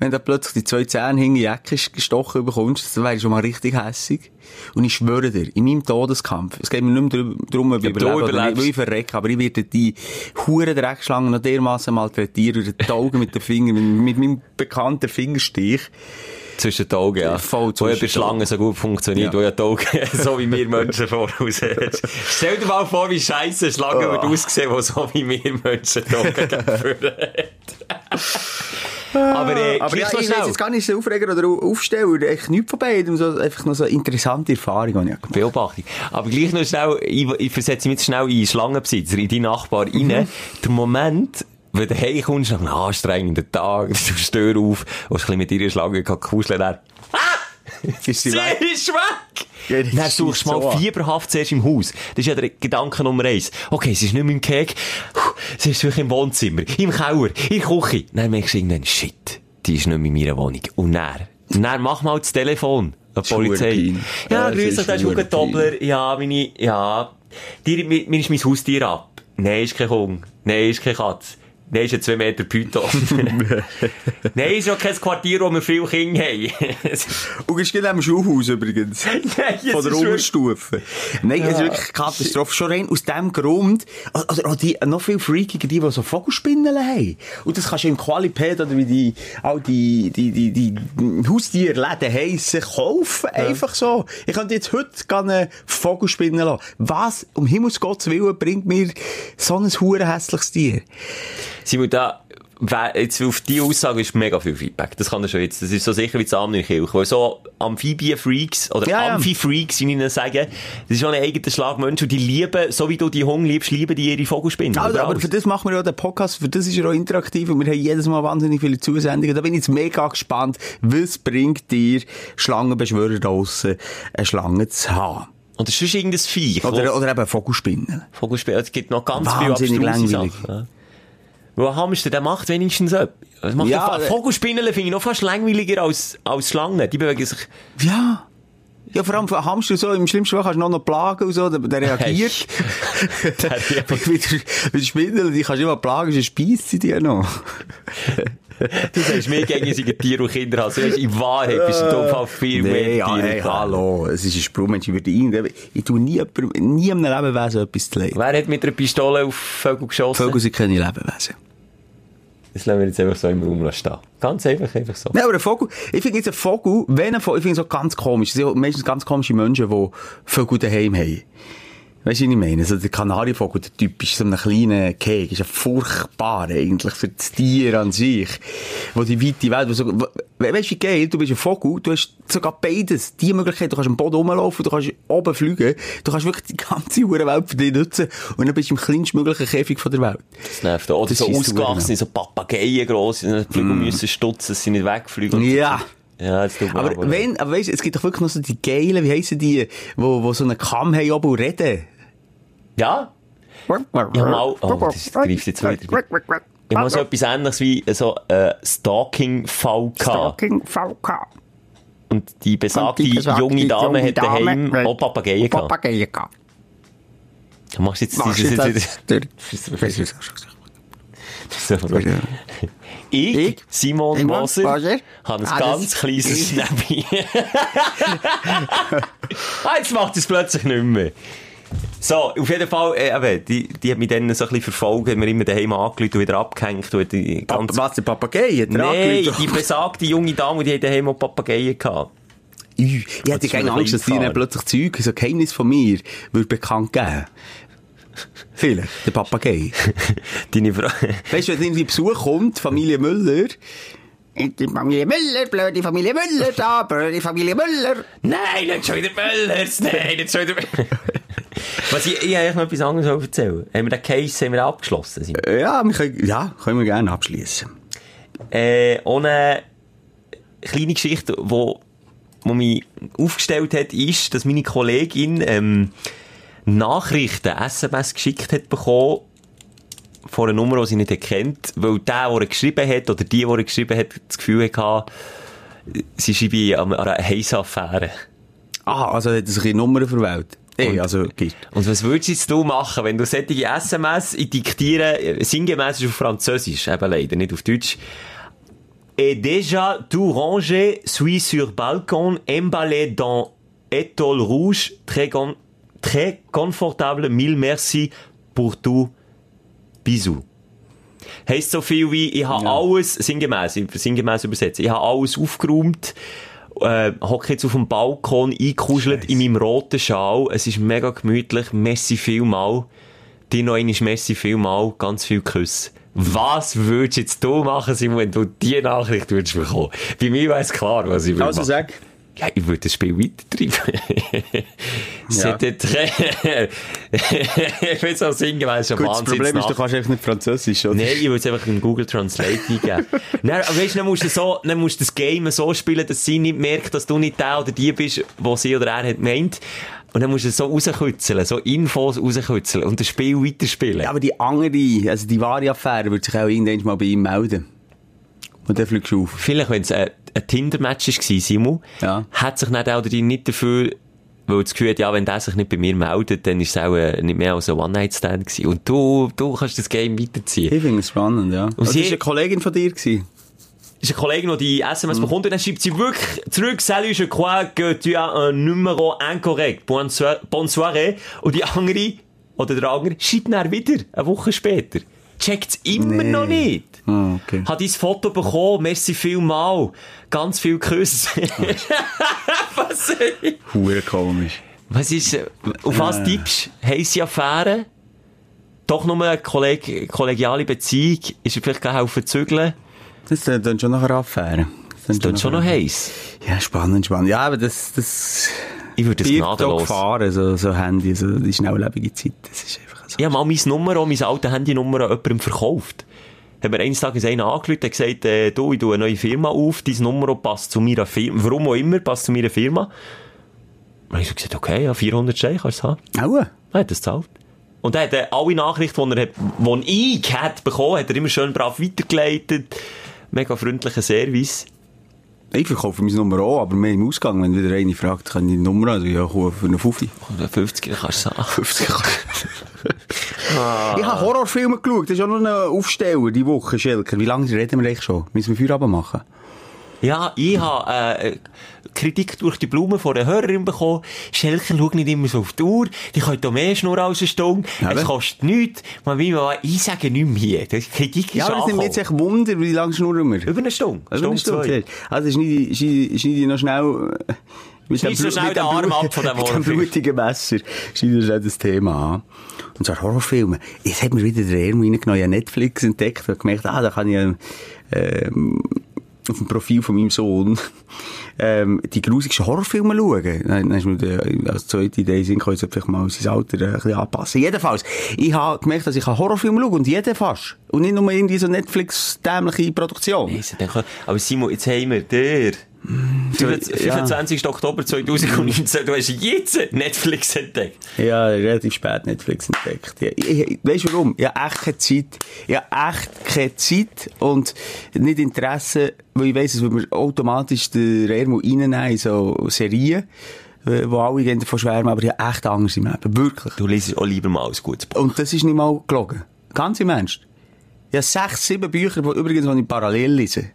Wenn du plötzlich die zwei Zähne hinten in die Ecke gestochen bekommst, dann wäre ich schon mal richtig hässig. Und ich schwöre dir, in meinem Todeskampf, es geht mir nicht mehr darum, ob ich überlebe oder nicht, weil ich verrecke, aber ich werde die hure Dreckschlangen noch dermassen malträtieren und die Augen mit den Fingern, mit, mit meinem bekannten Fingerstich. Zwischen den Augen, ja. Voll Wo ja bei Schlangen so gut funktioniert, Ja. wo ja die Augen so wie wir Menschen voraus Stell dir mal vor, wie scheisse eine Schlange Oh. würde aussehen, die so wie wir Menschen die Augen führen. Aber, äh, Aber ja, ich weiß jetzt gar nicht so Aufreger oder Aufsteller, echt nichts von beidem, so, einfach noch so eine interessante Erfahrung, die ich. Beobachtung. Aber gleich noch schnell, ich, ich versetze mich jetzt schnell in Schlangenbesitzer, in die Nachbar rein. Mhm. Der Moment, wenn du heimkommst, nach einem anstrengenden Tag, du stehst auf, und ein mit ihrer Schlange kuscheln, dann, Ist sie sie weg? ist weg! Ja, Dann suchst du ist so mal an. fieberhaft zuerst im Haus. Das ist ja der Gedanke Nummer eins. Okay, sie ist nicht mehr im Keg. Sie ist wirklich im Wohnzimmer, im Keller, in der Küche. Dann merkst du irgendwann, shit, die ist nicht mehr in meiner Wohnung. Und dann, dann mach mal das Telefon. Die Polizei. Ja, Ja, grüß dich, das ist ist Hugo. Tobler. Ja, meine, ja. Dir, mir, mir ist mein Haustier ab. Nein, ist kein Hund. Nein, ist keine Katze. Nein, ist ein 2 Meter Python. Nein, ist ja kein Quartier, wo wir viele Kinder haben. Und ist gerade am Schulhaus übrigens. Nein, Von der ist Unterstufe. Nein, es ist wirklich Katastrophe. Schon rein aus dem Grund, oder auch die, noch viel freakiger, die, die so Vogelspinnen haben. Und das kannst du im Qualipad oder wie die, all die, die, die, die Haustierläden heissen, kaufen. Einfach so. Ich könnte jetzt heute gerne eine Vogelspinne lassen. Was, um Himmels Gottes Willen, bringt mir so ein hässliches Tier? Simon, da jetzt auf die Aussage ist mega viel Feedback. Das kann er schon jetzt. Das ist so sicher wie das Amt in Kirche. Weil so Amphibien-Freaks oder Ja. Amphi-Freaks, wie ich ihnen sage, das ist schon ein eigener Schlag Mensch und die lieben, so wie du die Hunde liebst, lieben die ihre Vogelspinnen. Also, aber alles. für das machen wir ja den Podcast, für das ist er auch interaktiv und wir haben jedes Mal wahnsinnig viele Zusendungen. Da bin ich jetzt mega gespannt, was bringt dir Schlangenbeschwörer draussen, eine Schlange zu haben? Und das ist sonst irgendein Viech. Oder, oder eben Vogelspinnen. Vogelspinnen. Es gibt noch ganz viele Wahnsinnig abstruse langweilig. Sachen. Ja. Weil Hamster, der macht wenigstens etwas. Macht Ja, ja, Vogelspinnen finde ich noch fast langweiliger als, als Schlangen. Die bewegen sich... Ja. Ja, vor allem Hamster so, im schlimmsten Fall kannst du noch, noch plagen und so, der, der reagiert. Der reagiert. Wieder, wieder Spindel, die kannst du immer plagen, sonst speisst sie dir noch. Du sagst mir gegen sie Tiere und Kinder. Also, in Wahrheit bist du Fall viel Nee, mehr ja, Tiere. hey, hallo, es ist ein Sprungmensch, ich würde irgend, ich tue nie, nie einem Lebewesen etwas zu leid. Wer hat mit einer Pistole auf Vögel geschossen? Vögel sind keine Lebewesen. Das lassen wir jetzt einfach so im Raum stehen. Ganz einfach, einfach so. Nein, aber ein Vogel, ich finde jetzt ein Vogel, wenn ein Vogel, ich finde es auch ganz komisch, es sind meistens ganz komische Menschen, die Vögel daheim haben. Weißt du, was ich meine? Also der Kanarienvogel, der Typ ist so ein kleiner Keg, ist ja furchtbar eigentlich für das Tier an sich. Wo die weite Welt, wo so, we- weißt du wie geil? Du bist ein Vogel, du hast sogar beides. Die Möglichkeit, du kannst am Boden rumlaufen, du kannst oben fliegen, du kannst wirklich die ganze Hure Welt für dich nutzen und dann bist du im kleinstmöglichen Käfig von der Welt. Das nervt auch. Oder Das so scheisst ausgewachsene, so Papageien gross, die fliegen müssen stutzen, dass sie nicht wegfliegen. Ja. Ja, das tut mir Aber wenn, aber weißt, es gibt doch wirklich noch so die geilen, wie heissen die, wo, wo so einen Kamm haben oben und reden. Ja? Ja, mal, oh, das greift jetzt wieder. Ich habe so etwas ähnliches wie so äh, Stalking-Fall gehabt. Stalking VK. Und die besagte Und die besagte junge Dame junge hat daheim Dame auch Papageien gehabt. Papageien gehabt. Du machst jetzt Machst dieses... dieses- das? so. Ich, Ich, Simon Simon Moser, Moser, habe ein habe ganz ein- kleines Schnäppi. ah, jetzt macht es plötzlich nicht mehr. So, auf jeden Fall, äh, eben, die, die hat mich dann so ein bisschen verfolgt, hat mir immer daheim angelegt und wieder abgehängt. Und die ganz Was, der Papagei? Hat Nein, die besagte junge Dame, die hat daheim auch Papageien gehabt. Ich mir keine ein Angst, dass dir eingefahren. plötzlich Zeug, so Geheimnis von mir, würde bekannt geben. Vielleicht, der Papagei. Deine Frau... Weißt du, wenn irgendwie Besuch kommt, Familie Müller, die Familie Müller, blöde Familie Müller, da, blöde Familie Müller. Nein, nicht schon wieder Möllers! Nein, nicht schon wieder Was ich, ich eigentlich noch etwas anderes erzählen. Haben wir den Case haben wir abgeschlossen? Simon? Ja, wir können, ja, können wir gerne abschließen. Äh, ohne kleine Geschichte, wo, wo mich aufgestellt hat, ist, dass meine Kollegin ähm, Nachrichten, SMS geschickt hat bekommen von einer Nummer, die sie nicht kennt, weil der, der er geschrieben hat, oder die, die er geschrieben hat, das Gefühl hatte, sie schreibe an einer Heiss-Affäre. Ah, also hat er sich in Nummern verwählt. Ey, Und- also, gibt. Und was würdest jetzt du machen, wenn du solche SMS, ich diktiere, äh, sinngemäß ist auf Französisch, eben leider, nicht auf Deutsch. Et déjà tout rangé, suis sur balcon, emballé dans étole rouge, très, con très confortable, mille merci pour tout, bisous. Heisst so viel wie, ich habe alles, sinngemäß, sinngemäß übersetzen, ich habe alles aufgeräumt, äh, hocke jetzt auf dem Balkon, eingekuschelt in meinem roten Schal. Es ist mega gemütlich. Messi vielmal. Dir noch einmal Messi vielmal. Ganz viel Küsse. Was würdest jetzt du machen, Simon, wenn du diese Nachricht würdest bekommen? Bei mir weiss klar, was ich würde Also machen. sag. Ja, ich würde das Spiel weitertreiben. C'était très... ich bin so sinngemäß schon Gut, das wahnsinnig Problem ist, du kannst einfach nicht Französisch, oder? Nein, ich würde es einfach in Google Translate eingeben. Nein, aber weißt dann musst du so, dann musst du das Game so spielen, dass sie nicht merkt, dass du nicht der oder die bist, wo sie oder er hat meint. Und dann musst du es so rauskützeln, so Infos rauskützeln und das Spiel weiterspielen. Ja, aber die andere, also die wahre Affäre, wird sich auch irgendwann mal bei ihm melden. Und dann fliegst du auf. Vielleicht, wenn es ein, ein Tinder-Match war, Simon, Ja. hat sich nicht der oder die nicht dafür, weil das Gefühl hat, ja, wenn der sich nicht bei mir meldet, dann ist es auch äh, nicht mehr als ein One-Night-Stand gewesen. Und du, du kannst das Game weiterziehen. Ich finde es spannend, ja. Und sie- das war eine Kollegin von dir. Gewesen. ist eine Kollegin, die die Mhm. SMS bekommt und dann schreibt sie wirklich zurück, salut, je crois que tu as un numéro incorrect. Bonne soirée. Und die andere, oder der andere, schreibt dann wieder, eine Woche später. Checkt's immer Nee. noch nicht. Ah, okay. Hat dein Foto bekommen, merci vielmal. Ganz viel Küsse. was, Hure komisch. was ist, äh, auf was tippst du? Heisse Affäre? doch nur eine kolleg kollegiale Beziehung, ist er vielleicht helfen zu zügeln. Das dann schon nach einer Affäre. Das tut schon noch heiß. Ja, spannend, spannend. Ja, aber das, das, Ich würde auch gnadenlos. Gefahren, so, so Handy, so die schnelllebige Zeit. Das ist einfach. Ich habe mal meine Nummer, auch meine alte Handynummer an jemandem verkauft. Hat mir eines Tages einer angerufen, hat gesagt, äh, du, ich tue eine neue Firma auf, dein Nummer passt zu meiner Firma, warum auch immer, passt zu meiner Firma. Und habe ich so gesagt, okay, ja, 400 Steine kannst du haben. Auch? Er hat das gezahlt. Und er hat äh, alle Nachrichten, die er hat, die ich hat bekommen, hat er immer schön brav weitergeleitet. Mega freundlicher Service. Ich verkaufe meine Nummer auch, aber mehr im Ausgang. Wenn wieder eine fragt, kann ich die Nummer, also ja, für eine 50. 50 kannst du sagen. 50. Ich habe Horrorfilme geschaut, das ist auch noch ein Aufsteller die Woche, Schelker. Wie lange reden wir eigentlich schon? Müssen wir Feierabend machen? Ja, ich habe äh, Kritik durch die Blumen von der Hörerin bekommen. Schelker, schau nicht immer so auf die Uhr. Die können da mehr Schnur als eine Stunde. Ja, es kostet nichts. Man will mal, ich sage nicht mehr hier. Die Kritik ist Ja, aber das nimmt jetzt echt Wunder, wie lange schnurren wir? Über eine Stunde. Also, eine Stunde, Stunde. Also, schneide, schneide ich noch schnell, äh, Mit Schieß so schnell den Arm ab von dem Horrorfilm. Mit dem blutigen Messer schneidest das Thema an. Und zwar Horrorfilme. Jetzt hat mir wieder der Erwin einen neuen Netflix entdeckt und gemerkt, ah, da kann ich, ähm, auf dem Profil von meinem Sohn ähm, die grusigsten Horrorfilme schauen. Dann die mir zweite Idee sind, kann ich vielleicht mal sein Alter äh, ein anpassen. Jedenfalls, ich habe gemerkt, dass ich Horrorfilme schaue und jeden fast. Und nicht nur in so Netflix-dämliche Produktion. Aber Simon, jetzt haben wir dir 25. Oktober 2019, du hast jetzt Netflix entdeckt. Ja, relativ spät Netflix entdeckt. Ja, ich, weißt du warum? Ja, echt keine Zeit. Ja, echt keine Zeit und nicht Interesse, weil ich weiss, es automatisch den Remo reinnehmen in so Serien wo alle gehen davon schwärmen, aber ich habe echt Angst im Leben. Wirklich. Du liest auch lieber mal ein gutes Buch. Und das ist nicht mal gelogen. Ganz im Ernst. Ich habe sechs, sieben Bücher, die übrigens parallel lese.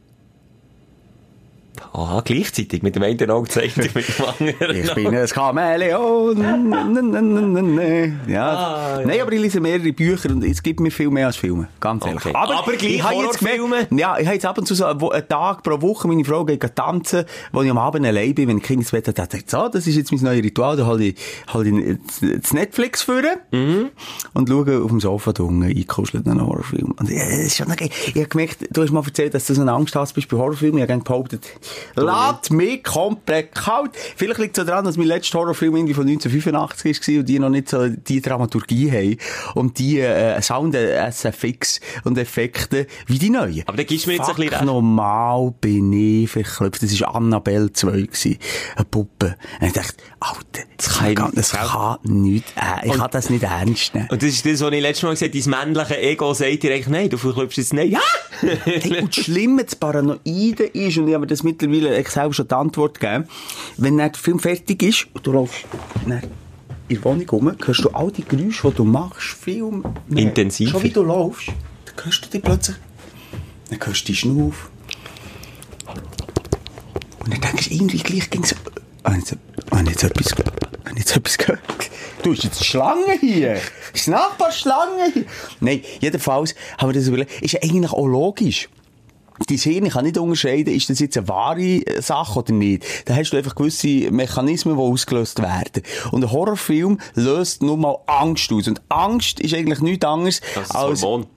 Aha, gleichzeitig. Mit dem einen Auge zeigt er mit dem anderen. Ich bin ein Chamäleon. Ja. Ah, ja. Nein, aber ich lese mehrere Bücher und es gibt mir viel mehr als Filme. Ganz ehrlich. Okay. Aber gleich ich habe jetzt Ja, ich habe jetzt ab und zu so einen Tag pro Woche meine Frau geht tanzen, wo ich am Abend allein bin, wenn ich ins Bett habe, so, das ist jetzt mein neues Ritual, da hole ich, hole ich das Netflix führen Mhm. und schaue auf dem Sofa da unten eingekuschelt einen Horrorfilm. Und ja, das ist schon okay. Ich habe gemerkt, du hast mal erzählt, dass du so ein Angsthass bist bei Horrorfilmen. Ich habe gerne behauptet, lass mich komplett kalt. Vielleicht liegt es daran, dass mein letzter Horrorfilm irgendwie von 1985 war und die noch nicht so die Dramaturgie haben und die äh, Sound, äh, SFX und Effekte wie die neuen. Aber dann gibst du mir jetzt ein Fuck, bisschen recht. normal bin ich verklopft. Das war Annabelle 2 gewesen. Eine Puppe. Und ich dachte, Alter, das kann, kann- das kann nicht, äh, ich kann das nicht ernst nehmen. Und das ist das, was ich letztes Mal gesagt habe, dein männliche Ego sagt dir eigentlich, nein, du verklopfst jetzt nein. Ja! Hey, und das Schlimme, das Paranoide ist, und ich habe das mittlerweile ich selber schon die Antwort gegeben, wenn der Film fertig ist und du läufst dann in der Wohnung rum, hörst du all die Geräusche, die du machst, viel mehr. Intensiver. Schon wie du laufst, dann hörst du dich plötzlich, dann hörst du die Schnuff. Und dann denkst du, irgendwie gleich ging es, habe ich jetzt, habe etwas, habe ich jetzt etwas gehört? Du hast jetzt Schlange hier. Ist Nachbar Schlange hier? Nein, jedenfalls haben wir das überlegt. Ist ja eigentlich auch logisch. Dein Hirn kann nicht unterscheiden, ist das jetzt eine wahre äh, Sache oder nicht. Da hast du einfach gewisse Mechanismen, die ausgelöst werden. Und ein Horrorfilm löst nur mal Angst aus. Und Angst ist eigentlich nichts anderes als... Hormon.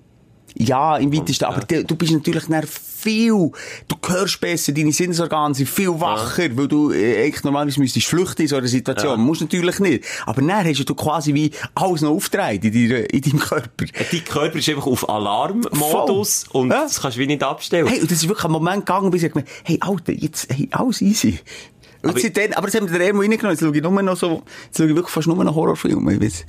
Ja, im weitesten. Aber du, du bist natürlich viel, du hörst besser, deine Sinnesorgane sind viel wacher, weil du äh, eigentlich normalerweise müsstest flüchten in so einer Situation. Ja. Musst natürlich nicht. Aber dann hast du quasi wie alles noch aufgetragen in, deiner- in deinem Körper. Dein Körper ist einfach auf Alarmmodus und Ja. das kannst du wie nicht abstellen. Hey, und das ist wirklich ein Moment gegangen, bis ich gemerkt hey, Alter, jetzt, hey, alles easy. Aber- seitdem, aber das haben wir Emo reingenommen. Jetzt schaue ich nur noch so, jetzt schaue ich wirklich fast nur noch Horrorfilme. Ich bin, ich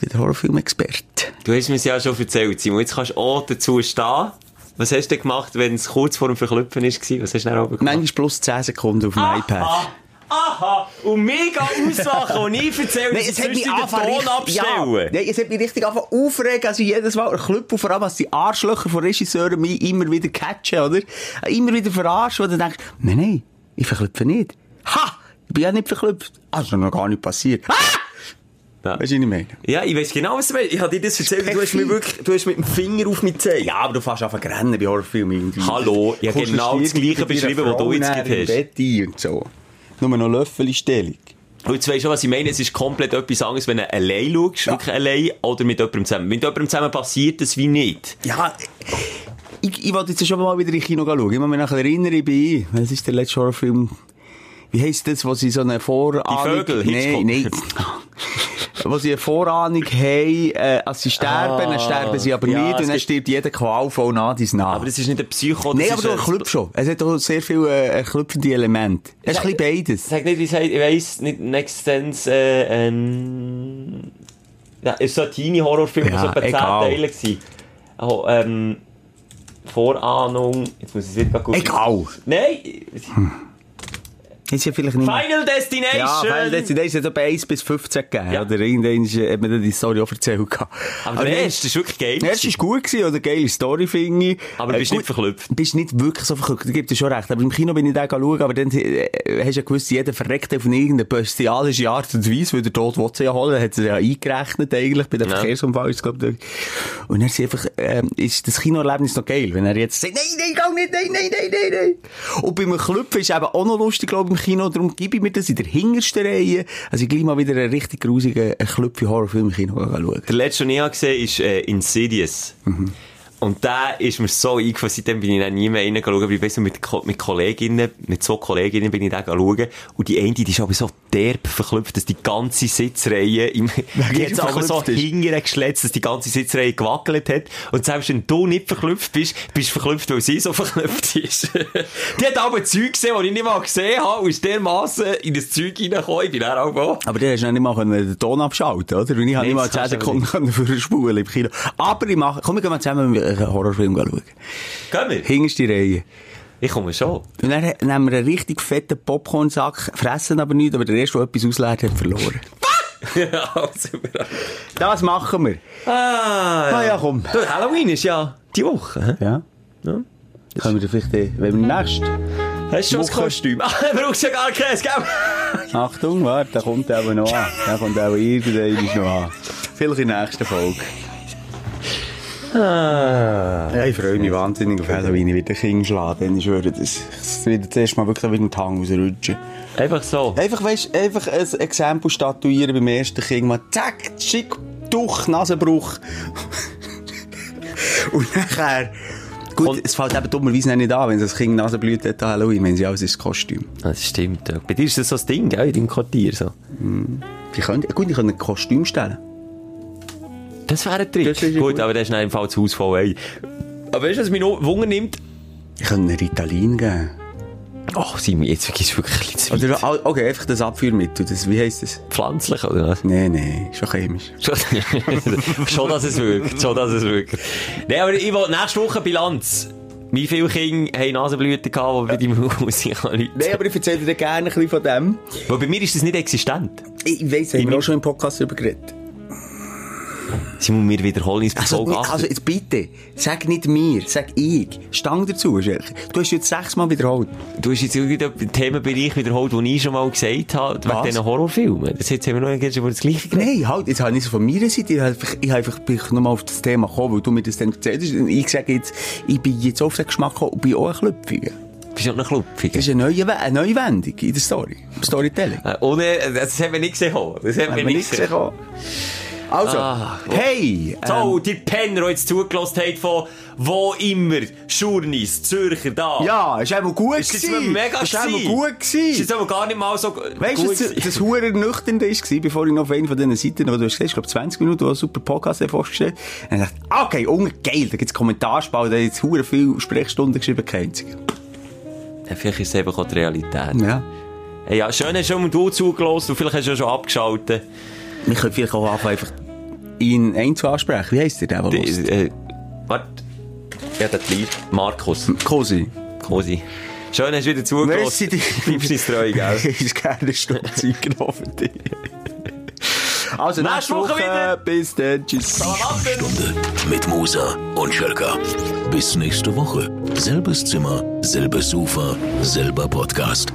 bin der Horrorfilm-Experte. Du hast mir es ja schon erzählt, Simon. Jetzt kannst du auch dazu stehen. Was hast du denn gemacht, wenn es kurz vor dem Verklüpfen war? Was hast du dann gemacht? Manchmal plus 10 Sekunden auf dem iPad. Aha, aha, und mega auslachen und nie erzählen, Nein, dass es hat mich angefangen Ton richtig, ja, abstellen. nein, es hat mich richtig angefangen aufregen, also jedes Mal erklüpfen, vor allem, als die Arschlöcher von Regisseuren mich immer wieder catchen, oder? Immer wieder verarschen, wo du denkst, nein, nein, ich verklüpfe nicht. Ha! Ich bin ja nicht verklüpft. Das ist noch gar nicht passiert. Ah! Ja. Weißt du, was ich meine? Ja, ich weiss genau, was du meinst. Ich habe dir das erzählt, du hast mir wirklich, du hast mit dem Finger auf mich gezeigt. Ja, aber du fährst einfach rennen bei Horrorfilmen. Hallo, ich habe genau das Gleiche beschrieben, was du jetzt gerade hast. Bett ein und so. Nur noch Löffelstellung. Und jetzt weisst du, was ich meine? Es ist komplett etwas anderes, wenn du allein schaust, wirklich allein, oder mit jemandem zusammen. Mit jemandem zusammen passiert das wie nicht. Ja, ich, ich wollte jetzt schon mal wieder in Kino schauen. Ich muss mich nachher erinnern, ich bin, was ist der letzte Horrorfilm? Wie heisst das, wo sie so eine Vorahnung... Die Vögel, Nein, Hitchcock. nein. wo sie eine Vorahnung haben, äh, als sie sterben, Ah, dann sterben sie aber ja, nicht und dann stirbt jeder qualvoll nach dies nach. Aber das ist nicht ein Psycho, das Nein, aber du ein- Club schon. Es hat auch sehr viele äh, klopfende Elemente. Es ist ein bisschen beides. Sag nicht, ich, weiss nicht, Next Sense, äh, ähm, ja, es war so ein Teenie-Horrorfilm, Ja, ja, so etwa 10 egal. Teile. Oh, ähm, Vorahnung, jetzt muss ich es wieder gut. Egal. Nein, Ist ja vielleicht nicht mehr- Final Destination! Ja, weil das ist etwa 1 bis 15 gegeben. Ja. Oder irgendwann äh, hat dann die Story auch erzählt. gehabt. aber der erste ist wirklich geil. Der erste ist gut gewesen, oder geile Story, finde ich. Aber Äh, bist gut, nicht verklüpft. Bist nicht wirklich so verklüpft, da gibt es schon recht. Aber im Kino bin ich da schauen, aber dann äh, hast du ja gewusst, jeder verreckt auf irgendeine bestialische Art und Weise, weil der Tod will sie ja holen, hat sie ja eingerechnet eigentlich, bei dem Ja. Verkehrsunfall ist, glaub ich. Und dann ist einfach, ähm, ist das Kinoerlebnis noch geil, wenn er jetzt sagt, nein, nein, geh nicht, nein, nein, nein, nein, nein. Und beim Klüpfen ist eben auch noch lustig, glaube ich, Kino, darum gebe ich mir das in der hintersten Reihe, also ich gleich mal wieder einen richtig grusigen Klüpfe-Horrorfilm im Kino schauen. Der letzte, den ich gesehen habe, ist äh, Insidious. Und der ist mir so eingefallen, seitdem bin ich dann nie mehr reingeschaut, aber ich weiss mit, mit Kolleginnen, mit zwei Kolleginnen bin ich da schauen. Und die eine, die ist aber so derb verklüpft, dass die ganze Sitzreihe, im, die hat aber so hinterher geschletzt, dass die ganze Sitzreihe gewackelt hat. Und selbst wenn du nicht verklüpft bist, bist du verklüpft, weil sie so verklüpft ist. die hat aber Zeug gesehen, die ich nicht mal gesehen habe, und ist dermassen in das Zeug reingekommen. Ich bin dann auch auch. Aber der hast du nicht mal können den Ton abschalten, oder? Und ich habe nicht mal das 10 kannst du Sekunden können für spulen im Kino. Aber ich mache, komm, wir gehen mal zusammen Horrorfilm schauen. Gehen wir? Hinterste Reihe. Ich komme schon. Und dann nehmen wir einen richtig fetten Popcornsack, fressen aber nicht, aber der erste, der etwas ausleert, hat verloren. ja, super. Das machen wir. Ah, Ah ja, komm. Du, Halloween ist ja die Woche. Ja. Ja. Können wir vielleicht, wenn wir nächst. Hast du schon das. Kostüm? Ah, du brauchst ja gar keins, gell? Achtung, warte, der kommt aber noch an. Der kommt auch irgendwann noch an. Vielleicht in der nächsten Folge. Ja, ich freue mich wahnsinnig auf Halloween. Ich werde den Kind schlagen, denn ich schwöre, das, das wird das erste Mal wirklich wieder den Hang rausrutschen. Einfach so. Einfach, weißt, einfach ein Exempel statuieren beim ersten Kind. Mal zack, schick, durch, Nasenbruch. Und nachher... Gut, Und- es fällt eben dummerweise nicht an, wenn das Kind Nasenblüte hat an Halloween, wenn sie alles ist das Kostüm. Das stimmt. Ja. Bei dir ist das so ein Ding, gell? In deinem Quartier. So. Die können, gut, die können ein Kostüm stellen. Das wäre ein Trick. Gut, gut. aber das ist im Fall das Haus voll. Ey. Aber weißt du, was mich noch Wunder nimmt? Die können einen Ritalin geben. Ach, Simon, jetzt ist es wirklich bisschen zu weit. Oder, okay, einfach das Abführmittel. Das, wie heisst das? Pflanzlich, oder was? Nee, nee, schon chemisch. Schon, dass es wirkt. Schon, dass es wirkt. Nein, aber ich will nächste Woche Bilanz. Wie viele Kinder haben Nasenblüten gehabt, die bei deinem Haus? Nein, aber ich erzähle dir gerne ein bisschen von dem. Weil bei mir ist das nicht existent. Ich weiss, haben wir auch schon im Podcast darüber geredet. Simon, wir wiederholen uns Also, Folge nicht, 8. also jetzt bitte, sag nicht mir, sag ich. Stang dazu. Du hast jetzt sechsmal wiederholt. Du hast jetzt irgendeinen Themenbereich wiederholt, den ich schon mal gesagt habe, wegen Was? diesen Horrorfilmen. Das jetzt haben wir noch über das Gleiche geredet. Nein, halt, jetzt habe ich so von meiner Seite, ich einfach, ich einfach bin ich nochmal auf das Thema gekommen, weil du mir das dann erzählt hast. Und ich sage jetzt, ich bin jetzt auf den Geschmack gekommen und bin auch ein Klüpfiger. Bist du noch ein Klupfiger? Das ist eine neue, eine neue Wendung in der Story. Storytelling. Äh, ohne, das haben wir nicht gesehen. Das haben wir Haben wir nicht gesehen. gesehen. Also, Ah, hey! So, ähm, die Penner, die jetzt zugelassen haben von wo immer, Schurnis, Zürcher, da. ja, ist einmal gut Ist gewesen. mega Ist einmal gut Ist gewesen. das aber gar nicht mal so Weißt du, gut das, gewesen? das hure nüchtern war, bevor ich noch auf einer von diesen Seiten, wo du hast gesehen, ich glaube 20 Minuten, wo ein super Podcast hat vorgestellt, und ich dachte, okay, unge geil, da gibt's Kommentarspalt, da hat jetzt hure viel Sprechstunden geschrieben, kein einziger. Ja, vielleicht ist es eben auch die Realität. Ja. Hey, ja, schön hast du schon mal du zugelassen und vielleicht hast du ja schon abgeschaltet. Wir können vielleicht auch einfach ihn einzeln ansprechen. Wie heisst der, der, der Die, äh, warte. Ja, der Lied. Markus. Cosi. Cosi. Schön hast du wieder zugelassen. Merci dir. Bleibst nicht treu, gell? ist gerne eine Stunde Zeit genommen für dich. Also, Nächste nächste Woche Woche, wieder. bis dann, tschüss. Stunde mit Musa und Schelka. Bis nächste Woche. Selbes Zimmer, selbes Sofa, selber Podcast.